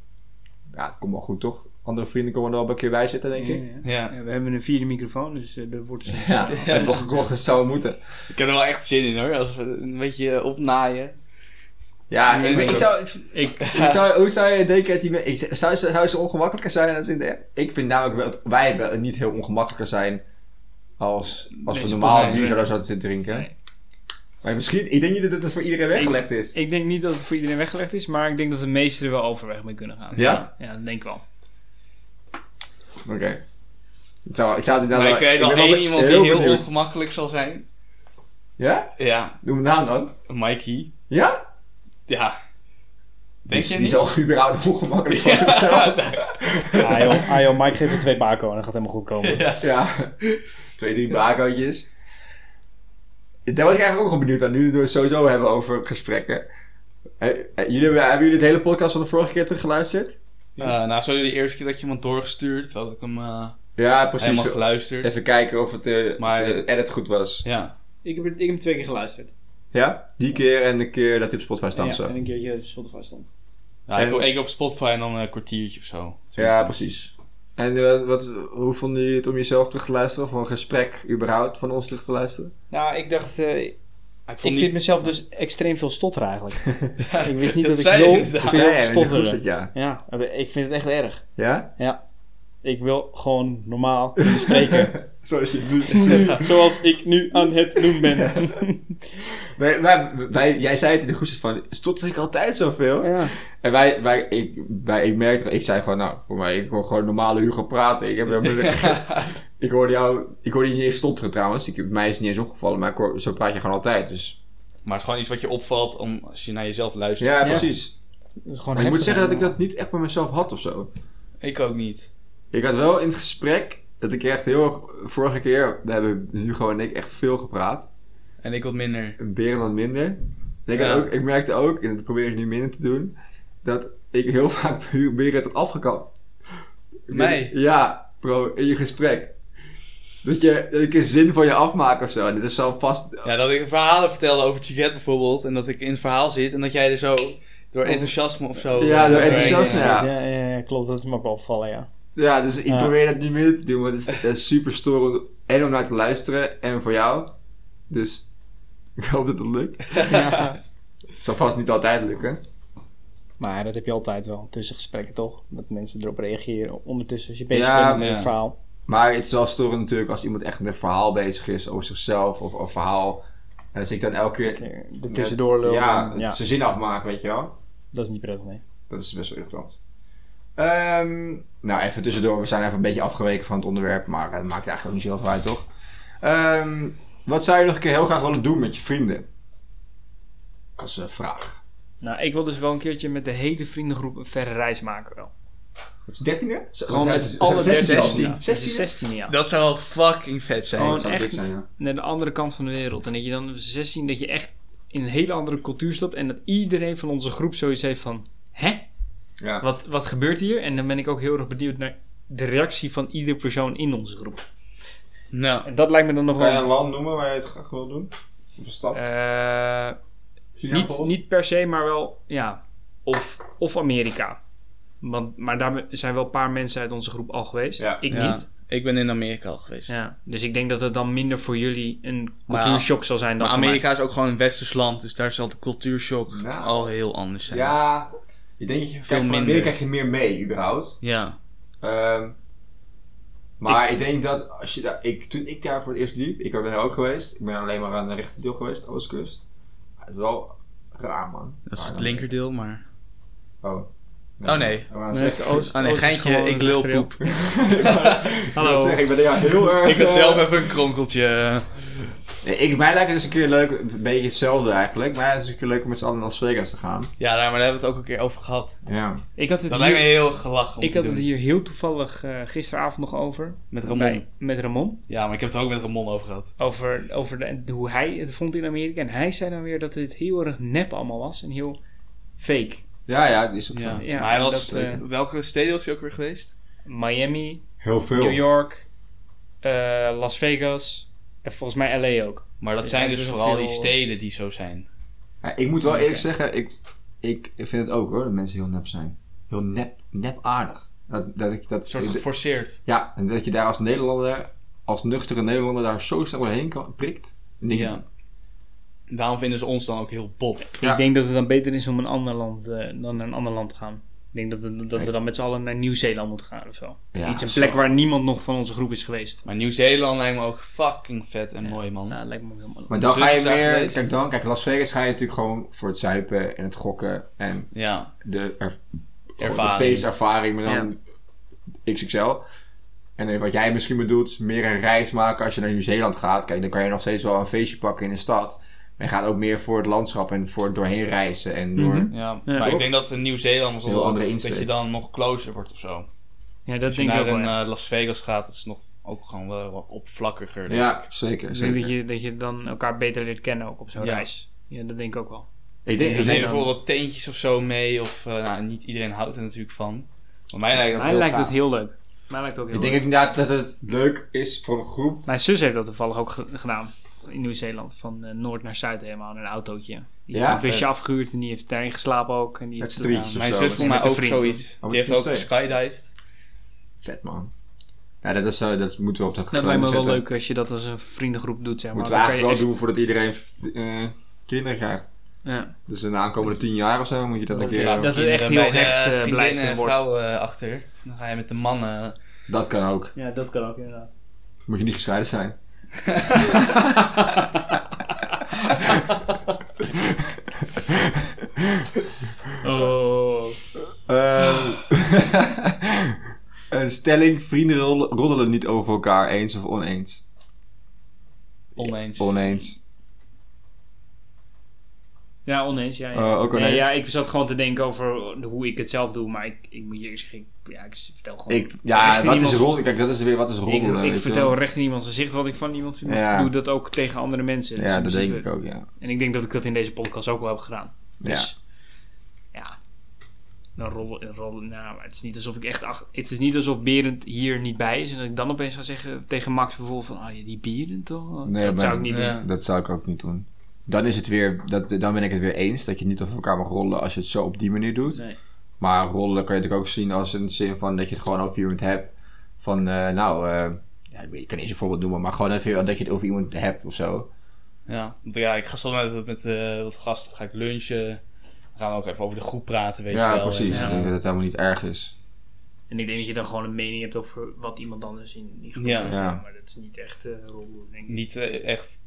ja, het komt wel goed toch? Andere vrienden komen er wel een keer bij zitten, denk ik. Ja, Ja. ja, we hebben een vierde microfoon, dus eh, dat wordt Ja, nog gekocht, het zou moeten. Ik heb er wel echt zin in hoor, als we een beetje opnaaien. Ja, ik, zou, ik, zou, hoe zou je denken dat die ik, zou, ze- zou ze ongemakkelijker zijn als in de Ik vind namelijk dat wij hebben niet heel ongemakkelijker zijn als, als we normaal bier zouden zitten te drinken. Nee. Maar misschien, ik denk niet dat het voor iedereen weggelegd is. ik denk niet dat het voor iedereen weggelegd is, maar ik denk dat de meesten er wel overweg mee kunnen gaan. Ja? Ja, dat denk ik wel. Oké. Ik zou, ik zou het Maar inderdaad ik weet wel één iemand die heel benieuwd. ongemakkelijk zal zijn. Ja? Ja, Doe mijn naam dan. Mikey. Ja? Ja. Denk die, je die niet? is al überhaupt ongemakkelijk van Ja. zichzelf. Ah joh, ah, joh Mike geeft er twee bako en dat gaat helemaal goed komen. Ja. Ja. Twee, drie bakootjes. Daar was ik eigenlijk ook wel benieuwd aan, nu we het sowieso hebben over gesprekken. Eh, eh, jullie, hebben, jullie de hele podcast van de vorige keer teruggeluisterd? Eh, nou, zo de eerste keer dat je iemand doorgestuurd, had ik hem eh, Ja, precies. helemaal geluisterd. Even kijken of het, eh Maar- de edit goed was. Ja. Ik heb, ik heb twee keer geluisterd. Ja? Die keer en de keer dat hij op Spotify stond. ja, zo. en een keertje op Spotify stond. Ja, ik, En- ik op Spotify en dan een kwartiertje of zo. Ja, precies. En eh, wat, hoe vonden jullie het om jezelf terug te luisteren? Of een gesprek überhaupt van ons terug te luisteren? Nou, ik dacht, eh, ik vond vind niet... mezelf dus extreem veel stotter eigenlijk. ik wist niet Dat ik je zo veel stotterde. ja. Ja, ik vind het echt erg. Ja? Ja. Ik wil gewoon normaal kunnen spreken. Zoals je nu... Zoals ik nu aan het doen ben. wij, wij, wij- jij zei het in de groepjes van, stotter ik altijd zoveel? ja. En wij, wij, ik, wij, ik merkte, ik zei gewoon, nou, voor mij, ik wil gewoon normale Hugo praten. Ik, heb, ik hoorde jou, ik hoorde je niet eens stotteren trouwens. Ik, mij is het niet eens opgevallen, maar ik hoor, zo praat je gewoon altijd. Dus. Maar het is gewoon iets wat je opvalt om, als je naar jezelf luistert. Ja, precies. Maar ik moet zeggen dat ik dat niet echt bij mezelf had of zo. Ik ook niet. Ik had wel in het gesprek, dat ik echt heel erg, vorige keer, we hebben Hugo en ik echt veel gepraat. En ik wat minder. Beren dan minder. En ik, Ja. ook, ik merkte ook, en dat probeer ik nu minder te doen, dat ik heel vaak Beren had afgekapt. Mij? Ja, bro, in je gesprek. Dat, je, dat ik een zin van je afmaak of zo. En dit is zo vast... Ja, dat ik verhalen vertelde over Chiget bijvoorbeeld. En dat ik in het verhaal zit en dat jij er zo door enthousiasme of zo... Ja, door doorheen, enthousiasme, eh, ja. Ja, ja, ja, klopt. Dat is me ook wel opgevallen, ja. Ja, dus ik Ja. probeer dat niet meer te doen, want het is, super storend. En om naar te luisteren, en voor jou. Dus ik hoop dat het lukt. ja. Het zal vast niet altijd lukken. Maar dat heb je altijd wel. Tussen gesprekken toch? Dat mensen erop reageren. Ondertussen als je bezig Ja, bent met het verhaal. Maar het is wel storend natuurlijk als iemand echt met een verhaal bezig is over zichzelf of een verhaal. En als ik dan elke keer... Er tussendoor lullen. Ja, Ja, zijn zin afmaak, weet je wel. dat is niet prettig, nee. Dat is best wel irritant. Ehm, nou, even tussendoor. We zijn even een beetje afgeweken van het onderwerp. Maar eh, dat maakt eigenlijk ook niet zoveel uit, toch? Ehm, wat zou je nog een keer heel graag willen doen met je vrienden? als eh, vraag. Nou, ik wil dus wel een keertje met de hele vriendengroep een verre reis maken wel. Wat is dertiende? Gewoon met alle 16. 16. 16 ja. Dat zou wel fucking vet zijn. Gewoon echt zijn, ja. naar de andere kant van de wereld. En dat je dan op 16, dat je echt in een hele andere cultuur stapt. En dat iedereen van onze groep zoiets heeft van... Hè? Ja. Wat, wat gebeurt hier? En dan ben ik ook heel erg benieuwd naar de reactie van ieder persoon in onze groep. Nou, En dat lijkt me dan nog Kan je een wel... land noemen waar je het graag wil doen? Of een stad? eh, niet, niet per se, maar wel... Ja, of, of Amerika. Want, maar daar zijn wel een paar mensen uit onze groep al geweest. Ja. Ik ja, niet. Ik ben in Amerika al geweest. Ja, dus ik denk dat het dan minder voor jullie een cultuurshock zal zijn dan Maar voor mij. Amerika is ook gewoon een westers land, dus daar zal de cultuurshock Nou. al heel anders zijn. Ja, ik denk dat je Veel minder. Amerika krijg je meer mee, überhaupt. Ja. Ehm, maar ik, denk dat als je daar, ik, toen ik daar voor het eerst liep, ik ben er ook geweest, ik ben alleen maar aan de rechterdeel geweest, Oostkust. Het is wel raar, man. Dat is het linkerdeel, maar... Oh. Oh, nee. Ik wou Nee, het Oost- Oh nee, Oost geintje, ik een lul poep. Ik Hallo. zeggen, ik ben ja heel erg... Ik had eh, zelf even een kronkeltje. Ik, mij lijkt het dus een keer leuk, een beetje hetzelfde eigenlijk, maar het is een keer leuk om met z'n allen naar Las Vegas te gaan. Ja, daar, maar daar hebben we het ook een keer over gehad. Ja. Ik had het, Dat lijkt me hier, heel gelachen om ik te had het hier heel toevallig eh, gisteravond nog over. Met Ramon. Bij- met Ramon. Ja, maar ik heb het er ook met Ramon over gehad. Over, over de, hoe hij het vond in Amerika. En hij zei dan weer dat het heel erg nep allemaal was. En heel fake. Ja, ja, die is ook Ja. zo. Ja, maar hij was... dat, eh, welke steden was hij ook weer geweest? Miami, Heel veel. New York, eh, Las Vegas. En volgens mij LA ook. Maar dat zijn dus vooral die steden die zo zijn. Ja, ik moet wel eerlijk zeggen, ik, ik vind het ook hoor, dat mensen heel nep zijn. Heel nep, nep aardig. Dat, dat ik, dat, Een soort geforceerd. ja, en dat je daar als Nederlander, als nuchtere Nederlander, daar zo snel doorheen kan, prikt. Dan denk ik, Ja. Daarom vinden ze ons dan ook heel bot. Ja. Ik denk dat het dan beter is om een ander land, eh, dan naar een ander land te gaan. Ik denk dat, dat we dan met z'n allen naar Nieuw-Zeeland moeten gaan of zo. Ja, Iets een zo. plek waar niemand nog van onze groep is geweest. Maar Nieuw-Zeeland lijkt me ook fucking vet en mooi, man. Dat lijkt me ook helemaal Maar dan ga je meer, kijk dan, kijk Las Vegas ga je natuurlijk gewoon voor het zuipen en het gokken en Ja. de, er, Ervaring. de feestervaring, maar dan XXL. En wat jij misschien bedoelt, is meer een reis maken als je naar Nieuw-Zeeland gaat. Kijk, dan kan je nog steeds wel een feestje pakken in de stad. Je gaat ook meer voor het landschap en voor het doorheen reizen. En door... Mhm. Ja, Ja. maar ik denk dat in Nieuw-Zeeland Heel andere dat insteek. je dan nog closer wordt of zo. Ja, dat Als je denk ik naar ook wel. een ja. eh, Las Vegas gaat, is het nog ook gewoon wel wat oppervlakkiger. denk Ja, ik. zeker. Ik zeker. denk dat je, dat je dan elkaar beter leert kennen ook op zo'n Ja. reis. Ja, dat denk ik ook wel. Ik denk, ik neem denk bijvoorbeeld wat teentjes of zo mee. Of eh, nou, niet iedereen houdt er natuurlijk van. Maar mij lijkt dat Mij heel lijkt het heel leuk. Mij lijkt het ook heel ik denk inderdaad dat het leuk is voor een groep. Mijn zus heeft dat toevallig ook ge- gedaan. In Nieuw-Zeeland. Van eh, noord naar zuid helemaal. In een autootje. Die Ja, heeft een busje afgehuurd. En die heeft daarin geslapen ook. En die Met heeft, drietjes. Mijn zus voor Met mij ook vriend, zoiets. Oh, Die heeft ook skydived. Vet man. Ja, dat, is, eh, dat moeten we op de Dat lijkt me wel leuk als je dat als een vriendengroep doet. Zeg maar. Moeten we eigenlijk je wel doen voordat iedereen eh, kinderen krijgt. Ja. Dus de aankomende tien jaar of zo moet je dat een Of keer... Dat het echt heel eh, vriendinnen blijft en vrouwen eh, achter. Dan ga je met de mannen. Dat kan ook. ja, dat kan ook inderdaad. Moet je niet gescheiden zijn. Oh. Ehm, een stelling, vrienden roddelen, roddelen niet over elkaar, eens of oneens. Oneens. Oneens. Ja, oneens. Ja, ja. Oh, ook Nee, oneens? ja, ik zat gewoon te denken over hoe ik het zelf doe. Maar ik, ik moet je ik, ja, ik vertel gewoon. Ik, ja, Recht in wat is roddelen? Kijk, dat is weer wat is Ik, roddelen. ik je vertel recht in iemands gezicht wat ik van iemand vind. Ja. Ik doe dat ook tegen andere mensen. Dus Ja, dat denk ik ook, ja. En ik denk dat ik dat in deze podcast ook wel heb gedaan. Ja. Dus, ja. Dan rollen, rollen, nou, maar het is niet alsof ik echt, ach, het is niet alsof Berend hier niet bij is. En dat ik dan opeens ga zeggen tegen Max bijvoorbeeld van, ah ja, die Berend toch? Nee, dat maar- zou ik niet Ja. doen. Dat zou ik ook niet doen. Dan is het weer, dat, dan ben ik het weer eens dat je niet over elkaar mag rollen als je het zo op die manier doet. Nee. Maar rollen kan je natuurlijk ook zien als een zin van dat je het gewoon over iemand hebt. Van, eh, nou, eh, ja, ik weet- ik kan niet eens een voorbeeld noemen, maar gewoon even dat je het over iemand hebt of zo. Ja, want ja, ik ga soms met, met eh, wat gasten ga ik lunchen. Dan gaan we ook even over de groep praten, weet je ja, wel. precies. En, Ik eh, denk dat het helemaal niet erg is. En ik denk dat je dan gewoon een mening hebt over wat iemand anders in die groep Ja. doet. Ja. Maar dat is niet echt roddelen, denk ik. niet echt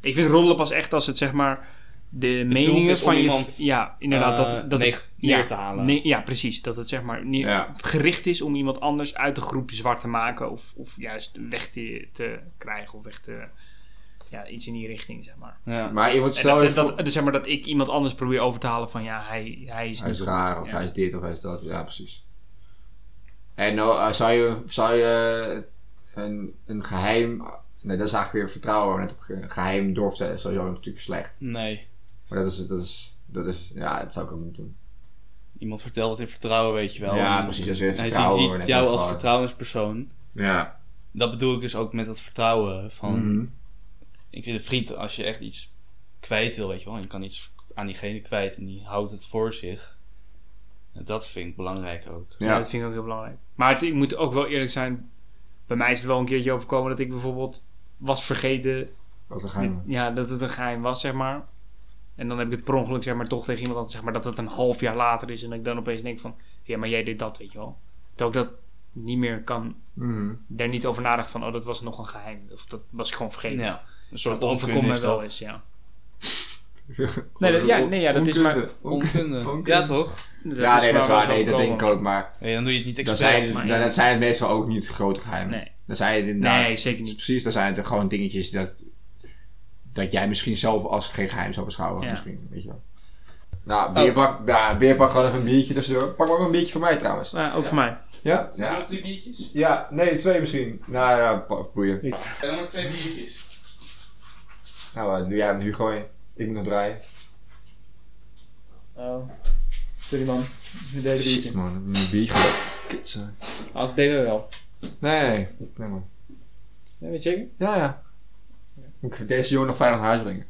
Ik vind roddelen pas echt als het zeg maar de meningen is om van je... iemand, Ja, inderdaad. eh, dat, dat neer, het- neer ja, te halen. Nee, ja, precies. Dat het zeg maar neer- Ja. gericht is om iemand anders uit de groep zwart te maken. Of, of juist weg te, te krijgen of weg te ja, iets in die richting, zeg maar. Ja. Maar je wordt stel dat, je dat, dus zeg maar dat ik iemand anders probeer over te halen van ja, hij, hij is Hij is goed. raar, of Ja. hij is dit, of hij is dat. Ja, precies. En nou, zou je, zou je een, een geheim... Nee, dat is eigenlijk weer vertrouwen. net op ge- geheim doorvertellen is sowieso natuurlijk slecht. Nee. Maar dat is, dat is, dat is, ja, dat zou ik ook niet doen. Iemand vertelt het in vertrouwen, weet je wel. Ja, precies, als je Hij vertrouwen ziet we net jou als vertrouwenspersoon. Ja. Dat bedoel ik dus ook met dat vertrouwen. Van, Mhm. Ik vind een vriend, als je echt iets kwijt wil, weet je wel. en Je kan iets aan diegene kwijt en die houdt het voor zich. En Dat vind ik belangrijk ook. Ja, Ja. dat vind ik ook heel belangrijk. Maar het- ik moet ook wel eerlijk zijn. Bij mij is het wel een keertje overkomen dat ik bijvoorbeeld was vergeten Wat een geheim. ja, dat het een geheim was, zeg maar. En dan heb ik het per ongeluk zeg maar, toch tegen iemand anders, zeg maar, dat het een half jaar later is. En dat ik dan opeens denk van, ja, maar jij deed dat, weet je wel. Terwijl ik dat niet meer kan, Mhm. daar niet over nadenken van, oh, dat was nog een geheim. Of dat was ik gewoon vergeten. Ja, een soort dat overkomt mij wel eens, ja. Nee, dat- ja, nee, ja, dat is maar- Onkunde. Onkunde. Ja, toch? Ja, nee, dat is waar. Nee, dat denk ik ook. Maar Nee, dan doe je het niet dan expres. zijn, maar ja. dan zijn het meestal ook niet grote geheimen. Nee. Dan zijn het inderdaad... Nee, zeker niet. Precies, dan zijn het er gewoon dingetjes dat, dat jij misschien zelf als geen geheim zou beschouwen. Ja. Misschien, weet je wel. Nou, beerpak, ja, beerpak gewoon even een biertje tussendoor. Pak maar ook een biertje voor mij trouwens. Ja, ook voor mij. Ja? Zijn er nog twee biertjes? Ja, nee, twee misschien. Nou ja, boeien. Zijn er nog twee biertjes? Nou, uh, doe jij hem nu gooien. Ik moet nog draaien. Oh. Sorry man, dit derde Shit man, ik heb mijn biertje. Kut, zo. Als deden we wel. Nee, nee, nee man. Ja, weet je zeker? Ja, ja. Moet ik deze jongen nog veilig naar huis brengen.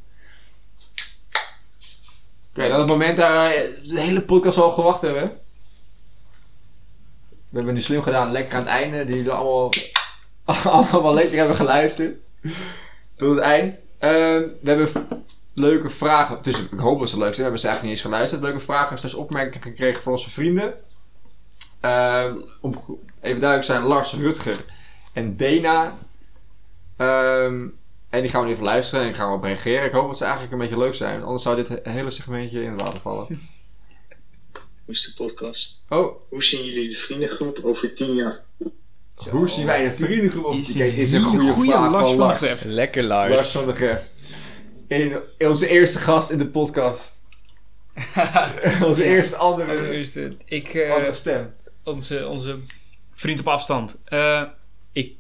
Oké, dan het moment daar eh, de hele podcast al gewacht hebben. We hebben nu slim gedaan, lekker aan het einde. Die jullie allemaal, allemaal wel lekker hebben geluisterd. Tot het eind. Ehm, we hebben leuke vragen. Is, ik hoop dat ze leuk zijn. We hebben ze eigenlijk niet eens geluisterd. Leuke vragen, slash opmerkingen gekregen van onze vrienden. Ehm, om even duidelijk te zijn, Lars, Rutger en Dena. Ehm, en die gaan we even luisteren en die gaan we op reageren. Ik hoop dat ze eigenlijk een beetje leuk zijn. want Anders zou dit he- hele segmentje in het water vallen. Hoe is de podcast? Oh, Hoe zien jullie de vriendengroep over tien jaar? hoe zien wij een vriendengroep op Is die Kijk, is een goede vraag Lars van van Lars. de Greft. Lekker Lars Lars. van der Greft. In, in onze eerste gast in de podcast. onze eerste andere, Eerst, eh, ik, eh, andere stem. Onze, onze vriend op afstand. Eh, ik,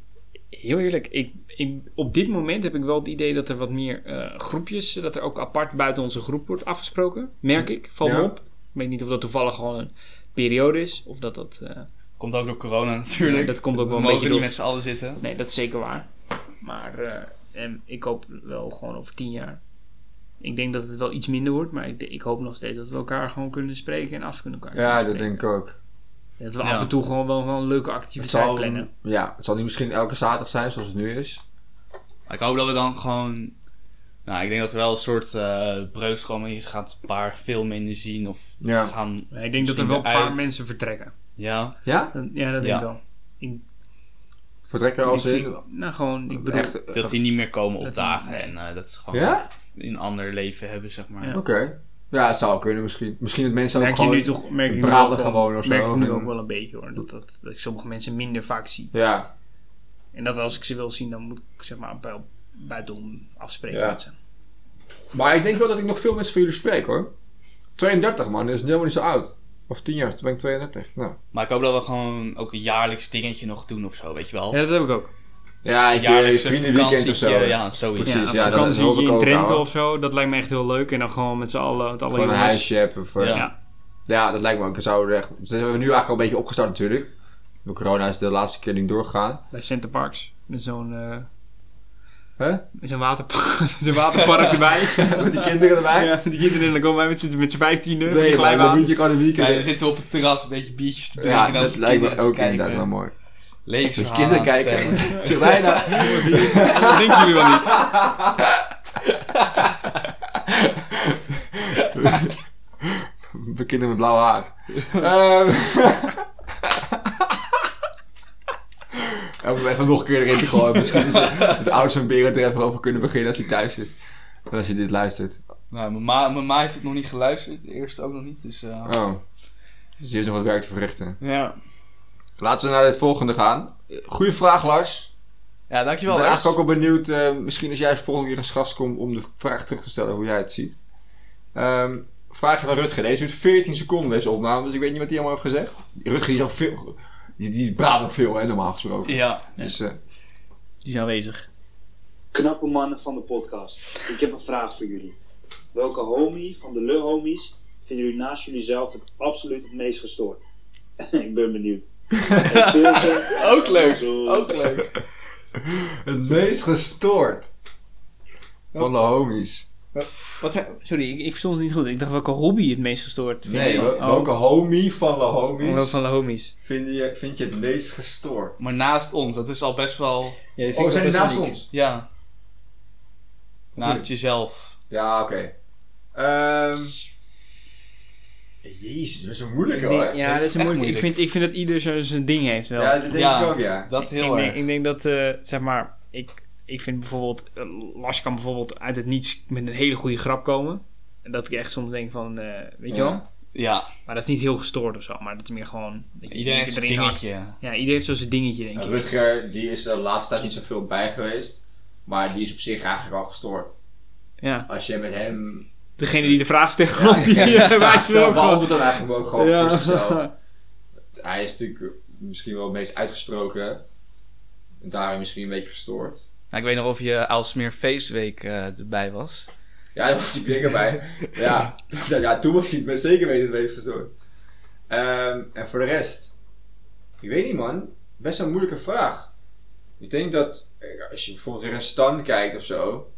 heel eerlijk, ik, ik, op dit moment heb ik wel het idee dat er wat meer eh, groepjes, dat er ook apart buiten onze groep wordt afgesproken. Merk ik, me Ja. op. Ik weet niet of dat toevallig gewoon een periode is, of dat dat... eh, Komt ook door corona natuurlijk. Nee, dat komt ook We wel een mogen beetje niet door. met z'n allen zitten. nee, dat is zeker waar. Maar eh, en ik hoop wel gewoon over tien jaar. Ik denk dat het wel iets minder wordt, maar ik, ik hoop nog steeds dat we elkaar gewoon kunnen spreken en af kunnen elkaar Ja, kunnen dat spreken. denk ik ook. Dat we Ja. af en toe gewoon wel, wel een leuke activiteit zal, plannen. ja, het zal niet misschien elke zaterdag zijn zoals het nu is. Ik hoop dat we dan gewoon... Nou, ik denk dat er wel een soort uh, breukskomen is. Je gaat een paar veel minder zien of Ja. gaan... Ja, ik denk dat er wel een paar mensen vertrekken. Ja, Ja? Dat- Ja, dat denk Ja. ik wel. Ik, Vertrekken als ik in... vind- nou, gewoon, ik bedoel... Echt, dat die niet meer komen opdagen. En eh, dat ze gewoon Ja? een ander leven hebben, zeg maar. Ja. Oké. Ja, het zou kunnen misschien. Misschien dat mensen ook merk je gewoon... nu toch merk in nu ook wel- gewoon of zo, merk ik nu ook wel een beetje hoor. Dat, dat, dat ik sommige mensen minder vaak zie. Ja. En dat als ik ze wil zien, dan moet ik zeg maar bij, buitenom afspreken Ja. met ze. Maar ik denk wel dat ik nog veel mensen van jullie spreek hoor. 32 man, dat is helemaal niet zo oud. Of 10 jaar, toen ben ik 32. Nou. Maar ik hoop dat we gewoon ook een jaarlijks dingetje nog doen of zo, weet je wel. Ja, dat heb ik ook. Ja, je een vriendenweekend of zo. ja, zoiets. Precies, ja, ja, een ik in Drenthe ouwe. of zo, dat lijkt me echt heel leuk. En dan gewoon met z'n allen, met alle Gewoon een huisje hebben. Eh, Ja. ja. ja. dat lijkt me ook. Dat zouden we echt... Dat hebben we nu eigenlijk al een beetje opgestart natuurlijk. Door corona is de laatste keer niet doorgegaan. Bij Center Parks. Met zo'n eh, Hè? met zo'n waterpark, met waterpark erbij. Met die kinderen erbij? Ja, met die kinderen dan komen wij met z'n met z'n vijftienen. Nee, dan moet je gewoon een Ja, weekend... zitten we op het terras een beetje biertjes te drinken. Ja, dat lijkt me ook inderdaad wel mooi. Met Levensverhalen kinderen kijken. Zeg jij nou? Dat denken jullie wel niet. Bij kinderen met blauw haar. Ehm. Ja, we even nog een keer erin te gooien. Misschien dat we het ouders van Berend er even over kunnen beginnen als hij thuis zit. En als je dit luistert. Nou, mijn ma, mijn ma heeft het nog niet geluisterd. De eerste ook nog niet. Dus, eh, Oh. Dus die heeft nog wat werk te verrichten. ja. Laten we naar het volgende gaan. Goeie vraag, Lars. Ja, Ik dankjewel. ben Lars. eigenlijk ook wel benieuwd, eh, misschien als jij volgende keer als gast komt om de vraag terug te stellen hoe jij het ziet. Ehm vraag van Rutger. Deze duurt 14 seconden deze opname, dus ik weet niet wat hij allemaal heeft gezegd. Rutger die is ook veel, die, die praat ook veel hè, normaal gesproken. Ja. Dus eh, Die is aanwezig. Knappe mannen van de podcast. Ik heb een vraag voor jullie. Welke homie van de Le homies vinden jullie naast jullie zelf het absoluut het meest gestoord? ik ben benieuwd. Ook leuk. Zo. Ook leuk. het meest gestoord van de homies. Wat sorry, ik, ik verstond het niet goed. Ik dacht welke hobby het meest gestoord vind Nee, je? wel- Oh, welke homie van de oh, homies van de homies. vind, je, vind je het meest gestoord? Maar naast ons, dat is al best wel... Ja, die vind Oh, ik zijn wel die best naast wel ons? Ja. Naast jezelf. Ja, oké. Ehm Jezus, dat is een moeilijke Ik denk- hoor. ja, dat is moeilijk. Ik moeilijk. vind, ik vind dat ieder zo zijn ding heeft wel. Ja, dat denk Ja. ik ook, ja. Dat heel ik, erg. denk, ik denk dat, eh, zeg maar, ik, ik vind bijvoorbeeld, eh, Lars kan bijvoorbeeld uit het niets met een hele goede grap komen. En dat ik echt soms denk van, eh, weet je Ja. wel? Ja, Maar dat is niet heel gestoord of zo, maar dat is meer gewoon... dat iedereen heeft zijn dingetje. Ja, iedereen heeft zo zijn dingetje, denk ik. Rutger, die is de laatste tijd niet zoveel bij geweest. Maar die is op zich eigenlijk al gestoord. Ja, Als je met hem... degene die de vraag stelt, die ja, eh, wijst ook gewoon. behandelt dan eigenlijk ook gewoon Ja. voor zichzelf. Hij is natuurlijk misschien wel het meest uitgesproken. En daarom misschien een beetje gestoord. Nou, ik weet nog of je Aalsmeer Feestweek eh, erbij was. Ja, daar was hij zeker bij. Ja. ja, ja, toen was hij zeker weten het meest gestoord. Ehm, en voor de rest, ik weet niet man, best wel een moeilijke vraag. Ik denk dat eh, als je bijvoorbeeld weer een Stan kijkt of zo,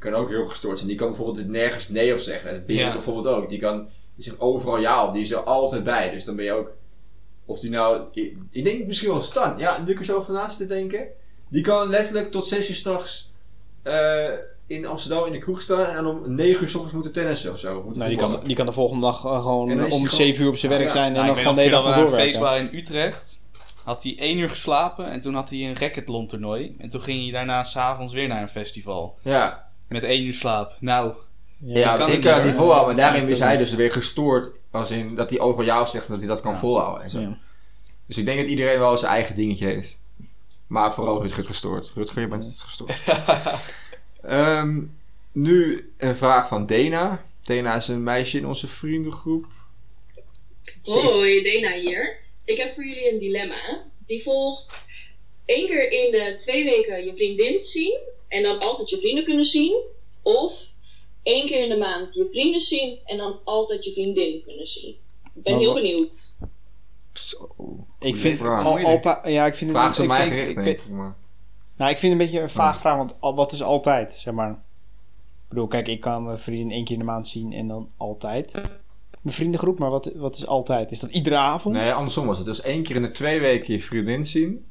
die kan ook heel gestoord zijn. Die kan bijvoorbeeld nergens nee op zeggen. Ja. bijvoorbeeld ook. Die kan die zegt overal ja op, die is er altijd bij. Dus dan ben je ook, of die nou, ik, ik denk misschien wel Stan. Ja, nu ik er zo over na zit te denken. Die kan letterlijk tot 6 uur s'nachts eh in Amsterdam in de kroeg staan en om 9 uur s ochtends moeten tennissen of zo. Moeten Nou, die kan, die kan de volgende dag eh, gewoon En om hij 7 uur op zijn Ja, werk ja. zijn en Nou, dan gewoon de nog hele dag naar een feest doorwerken. waren in Utrecht. Had hij één uur geslapen en toen had hij een racketlon toernooi. En toen ging hij daarna s'avonds weer naar een festival. Ja, Met één uur slaap. Nou, ja, kan ik kan het niet, niet volhouden. Maar daarin is hij dus weer gestoord. Als in dat hij overal ja op zegt en dat hij dat kan Ja. volhouden. En zo. Ja. Dus ik denk dat iedereen wel zijn eigen dingetje heeft. Maar vooral Rutger gestoord. Rutger, je bent niet gestoord. Ehm, nu een vraag van Dena. Dena is een meisje in onze vriendengroep. Hoi, Dena hier. Ik heb voor jullie een dilemma. Die volgt één keer in de twee weken je vriendin zien en dan altijd je vrienden kunnen zien. Of één keer in de maand je vrienden zien en dan altijd je vriendin kunnen zien. Ik ben heel benieuwd. Zo. Ik vind vraag. al, altijd, ja, ik vind het Vraag ik mij vind- gericht, ik denk ik. Maar. Nou, ik vind het een beetje een vaag vraag, want al, wat is altijd, zeg maar. Ik bedoel, kijk, ik kan mijn vriendin één keer in de maand zien en dan altijd. Mijn vriendengroep, maar wat, wat is altijd? Is dat iedere avond? Nee, andersom was het. Dus één keer in de twee weken je vriendin zien.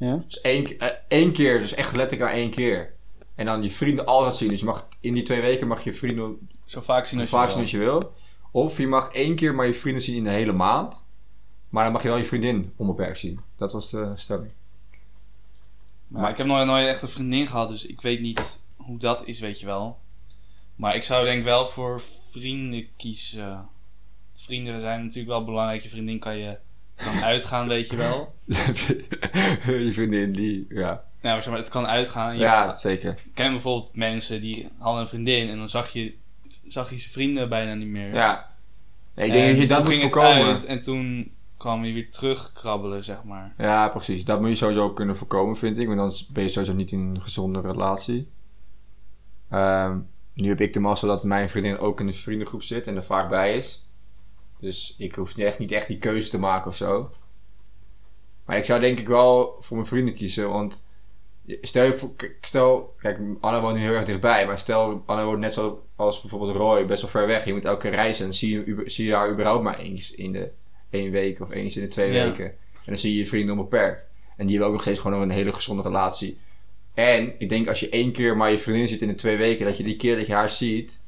Ja? Dus één, eh, één keer, dus echt letterlijk maar één keer. En dan je vrienden altijd zien. Dus je mag in die twee weken mag je vrienden zo vaak zien zo als je vaak wil. zien als je wil. Of je mag één keer maar je vrienden zien in de hele maand. Maar dan mag je wel je vriendin onbeperkt zien. Dat was de stelling. Maar ik heb nooit, nooit echt een vriendin gehad, dus ik weet niet hoe dat is, weet je wel. Maar ik zou denk ik wel voor vrienden kiezen. Vrienden zijn natuurlijk wel belangrijk. Je vriendin kan je kan uitgaan, weet je wel. je vriendin die, ja. Nou, maar zeg maar, het kan uitgaan. Je Ja, zeker. ik ken bijvoorbeeld mensen die hadden een vriendin en dan zag je, zag je zijn vrienden bijna niet meer. Ja. Nee, ik En denk dat je dat moet voorkomen. uit en toen kwam je weer terugkrabbelen, zeg maar. Ja, precies. Dat moet je sowieso kunnen voorkomen, vind ik. Want dan ben je sowieso niet in een gezonde relatie. Ehm, nu heb ik de mazzel dat mijn vriendin ook in een vriendengroep zit en er vaak bij is. Dus ik hoef echt niet echt die keuze te maken of zo. Maar ik zou denk ik wel voor mijn vrienden kiezen. Want stel je voor, k- stel, kijk, Anne woont nu heel erg dichtbij. Maar stel, Anne woont net zoals bijvoorbeeld Roy, best wel ver weg. Je moet elke keer reizen en zie je, zie je haar überhaupt maar eens in de één week of eens in de twee Ja. weken. En dan zie je je vrienden onbeperkt. En die hebben ook nog steeds gewoon een hele gezonde relatie. En ik denk als je één keer maar je vriendin ziet in de twee weken, dat je die keer dat je haar ziet,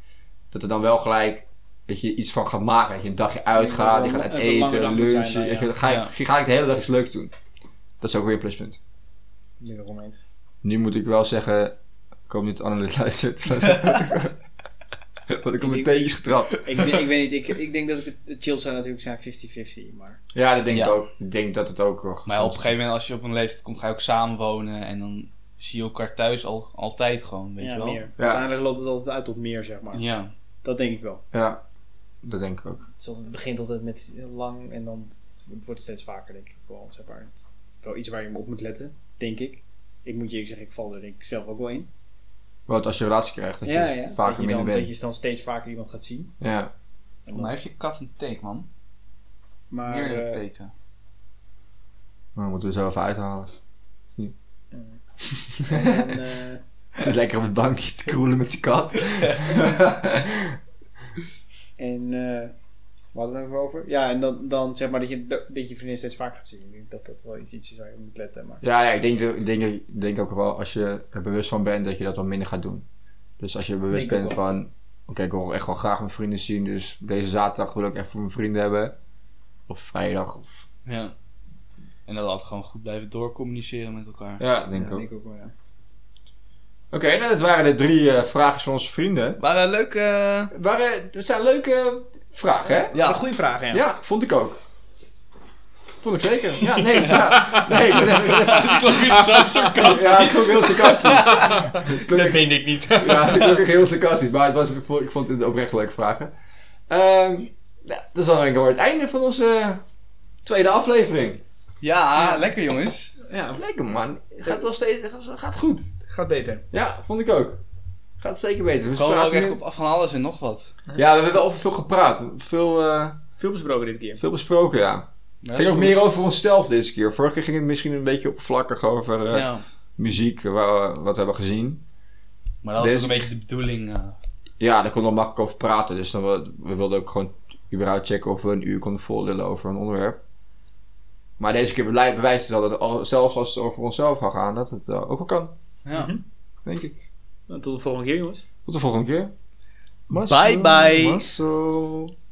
dat er dan wel gelijk dat je iets van gaat maken. Dat je een dagje uitgaat, je gaat uit eten, zijn lunchen. je, ga, Ja. je gaat de hele dag iets leuks doen. Dat is ook weer een pluspunt. Nu moet ik wel zeggen, ik hoop niet dat Anne dit luistert. Want ik heb mijn teentjes getrapt. Ik, ik weet niet, ik, ik denk dat het de chill zou natuurlijk zijn 50-50, maar... Ja, dat denk Ja. ik ook. Ik denk dat het ook wel Maar op een gegeven moment, als je op een leeftijd komt, ga je ook samenwonen en dan zie je elkaar thuis al, altijd gewoon, weet ja, je wel. meer. Ja. Uiteindelijk loopt het altijd uit tot meer, zeg maar. Ja. Dat denk ik wel. Ja, dat denk ik ook. Altijd- het begint altijd met lang en dan wordt het steeds vaker, denk ik wel. Zeg maar. Wel iets waar je op moet letten, denk ik. Ik moet je eerlijk zeggen, ik val er denk ik zelf ook wel in. Want als je een relatie krijgt, dat je Ja, ja. vaker dat, je minder dan, bent. dat je dan steeds vaker iemand gaat zien. Ja. En Maar heeft je kat een teken, man? maar, Meerdere eh, teken. Maar moeten we zo even uithalen. en dan, eh, Zit lekker op het bankje te kroelen met zijn kat. En eh we hadden het over. Ja, en dan, dan zeg maar dat je, dat je vriendin steeds vaker gaat zien. Ik denk dat dat wel iets, iets is waar je op moet letten. Maar Ja, ja ik, denk, ik, denk, ik denk ook wel als je er bewust van bent dat je dat wel minder gaat doen. Dus als je bewust Denk bent van, oké, ik wil echt wel graag mijn vrienden zien, dus deze zaterdag wil ik echt voor mijn vrienden hebben. Of vrijdag. Of... Ja. En dat altijd gewoon goed blijven doorcommuniceren met elkaar. Ja, denk ja, ik ook. denk ik ook wel, ja. Oké, nou, dat waren de drie eh, vragen van onze vrienden. Waren leuke... Waren, dat zijn leuke vragen, hè? Ja, goede vraag, ja. Ja, vond ik ook. Vond ik zeker. Ja, nee, ja. Nee, ik ben even- zo sarcastisch. Ja, het klonk heel sarcastisch. Het klonk echt- meen ik niet. Ja, ik klonk heel sarcastisch, maar het was, ik, vond, het oprecht leuke vragen. Ehm ja, dat is dan denk ik het einde van onze tweede aflevering. Ja, lekker jongens. Ja, Lekker man. Het gaat wel steeds, het gaat, gaat goed. Gaat beter. Ja, vond ik ook. Gaat zeker beter. We Gewoon ook echt nu- op van alles en nog wat. Ja, we hebben wel over veel gepraat. Veel, eh, Veel besproken dit keer. veel besproken, ja. Het ging ook meer over onszelf deze keer. Vorige keer ging het misschien een beetje oppervlakkig over eh, Ja. muziek, eh, wa- wat we hebben gezien. Maar dat was Deze- ook een beetje de bedoeling. eh. Ja, daar kon nog makkelijk over praten. Dus dan, we, we wilden ook gewoon überhaupt checken of we een uur konden vollullen over een onderwerp. Maar deze keer bewijst het al dat al, zelfs als het over onszelf gaat gaan, dat het ook wel kan. Ja. Mhm. Denk ik. Nou, tot de volgende keer, jongens. Tot de volgende keer. Bye bye.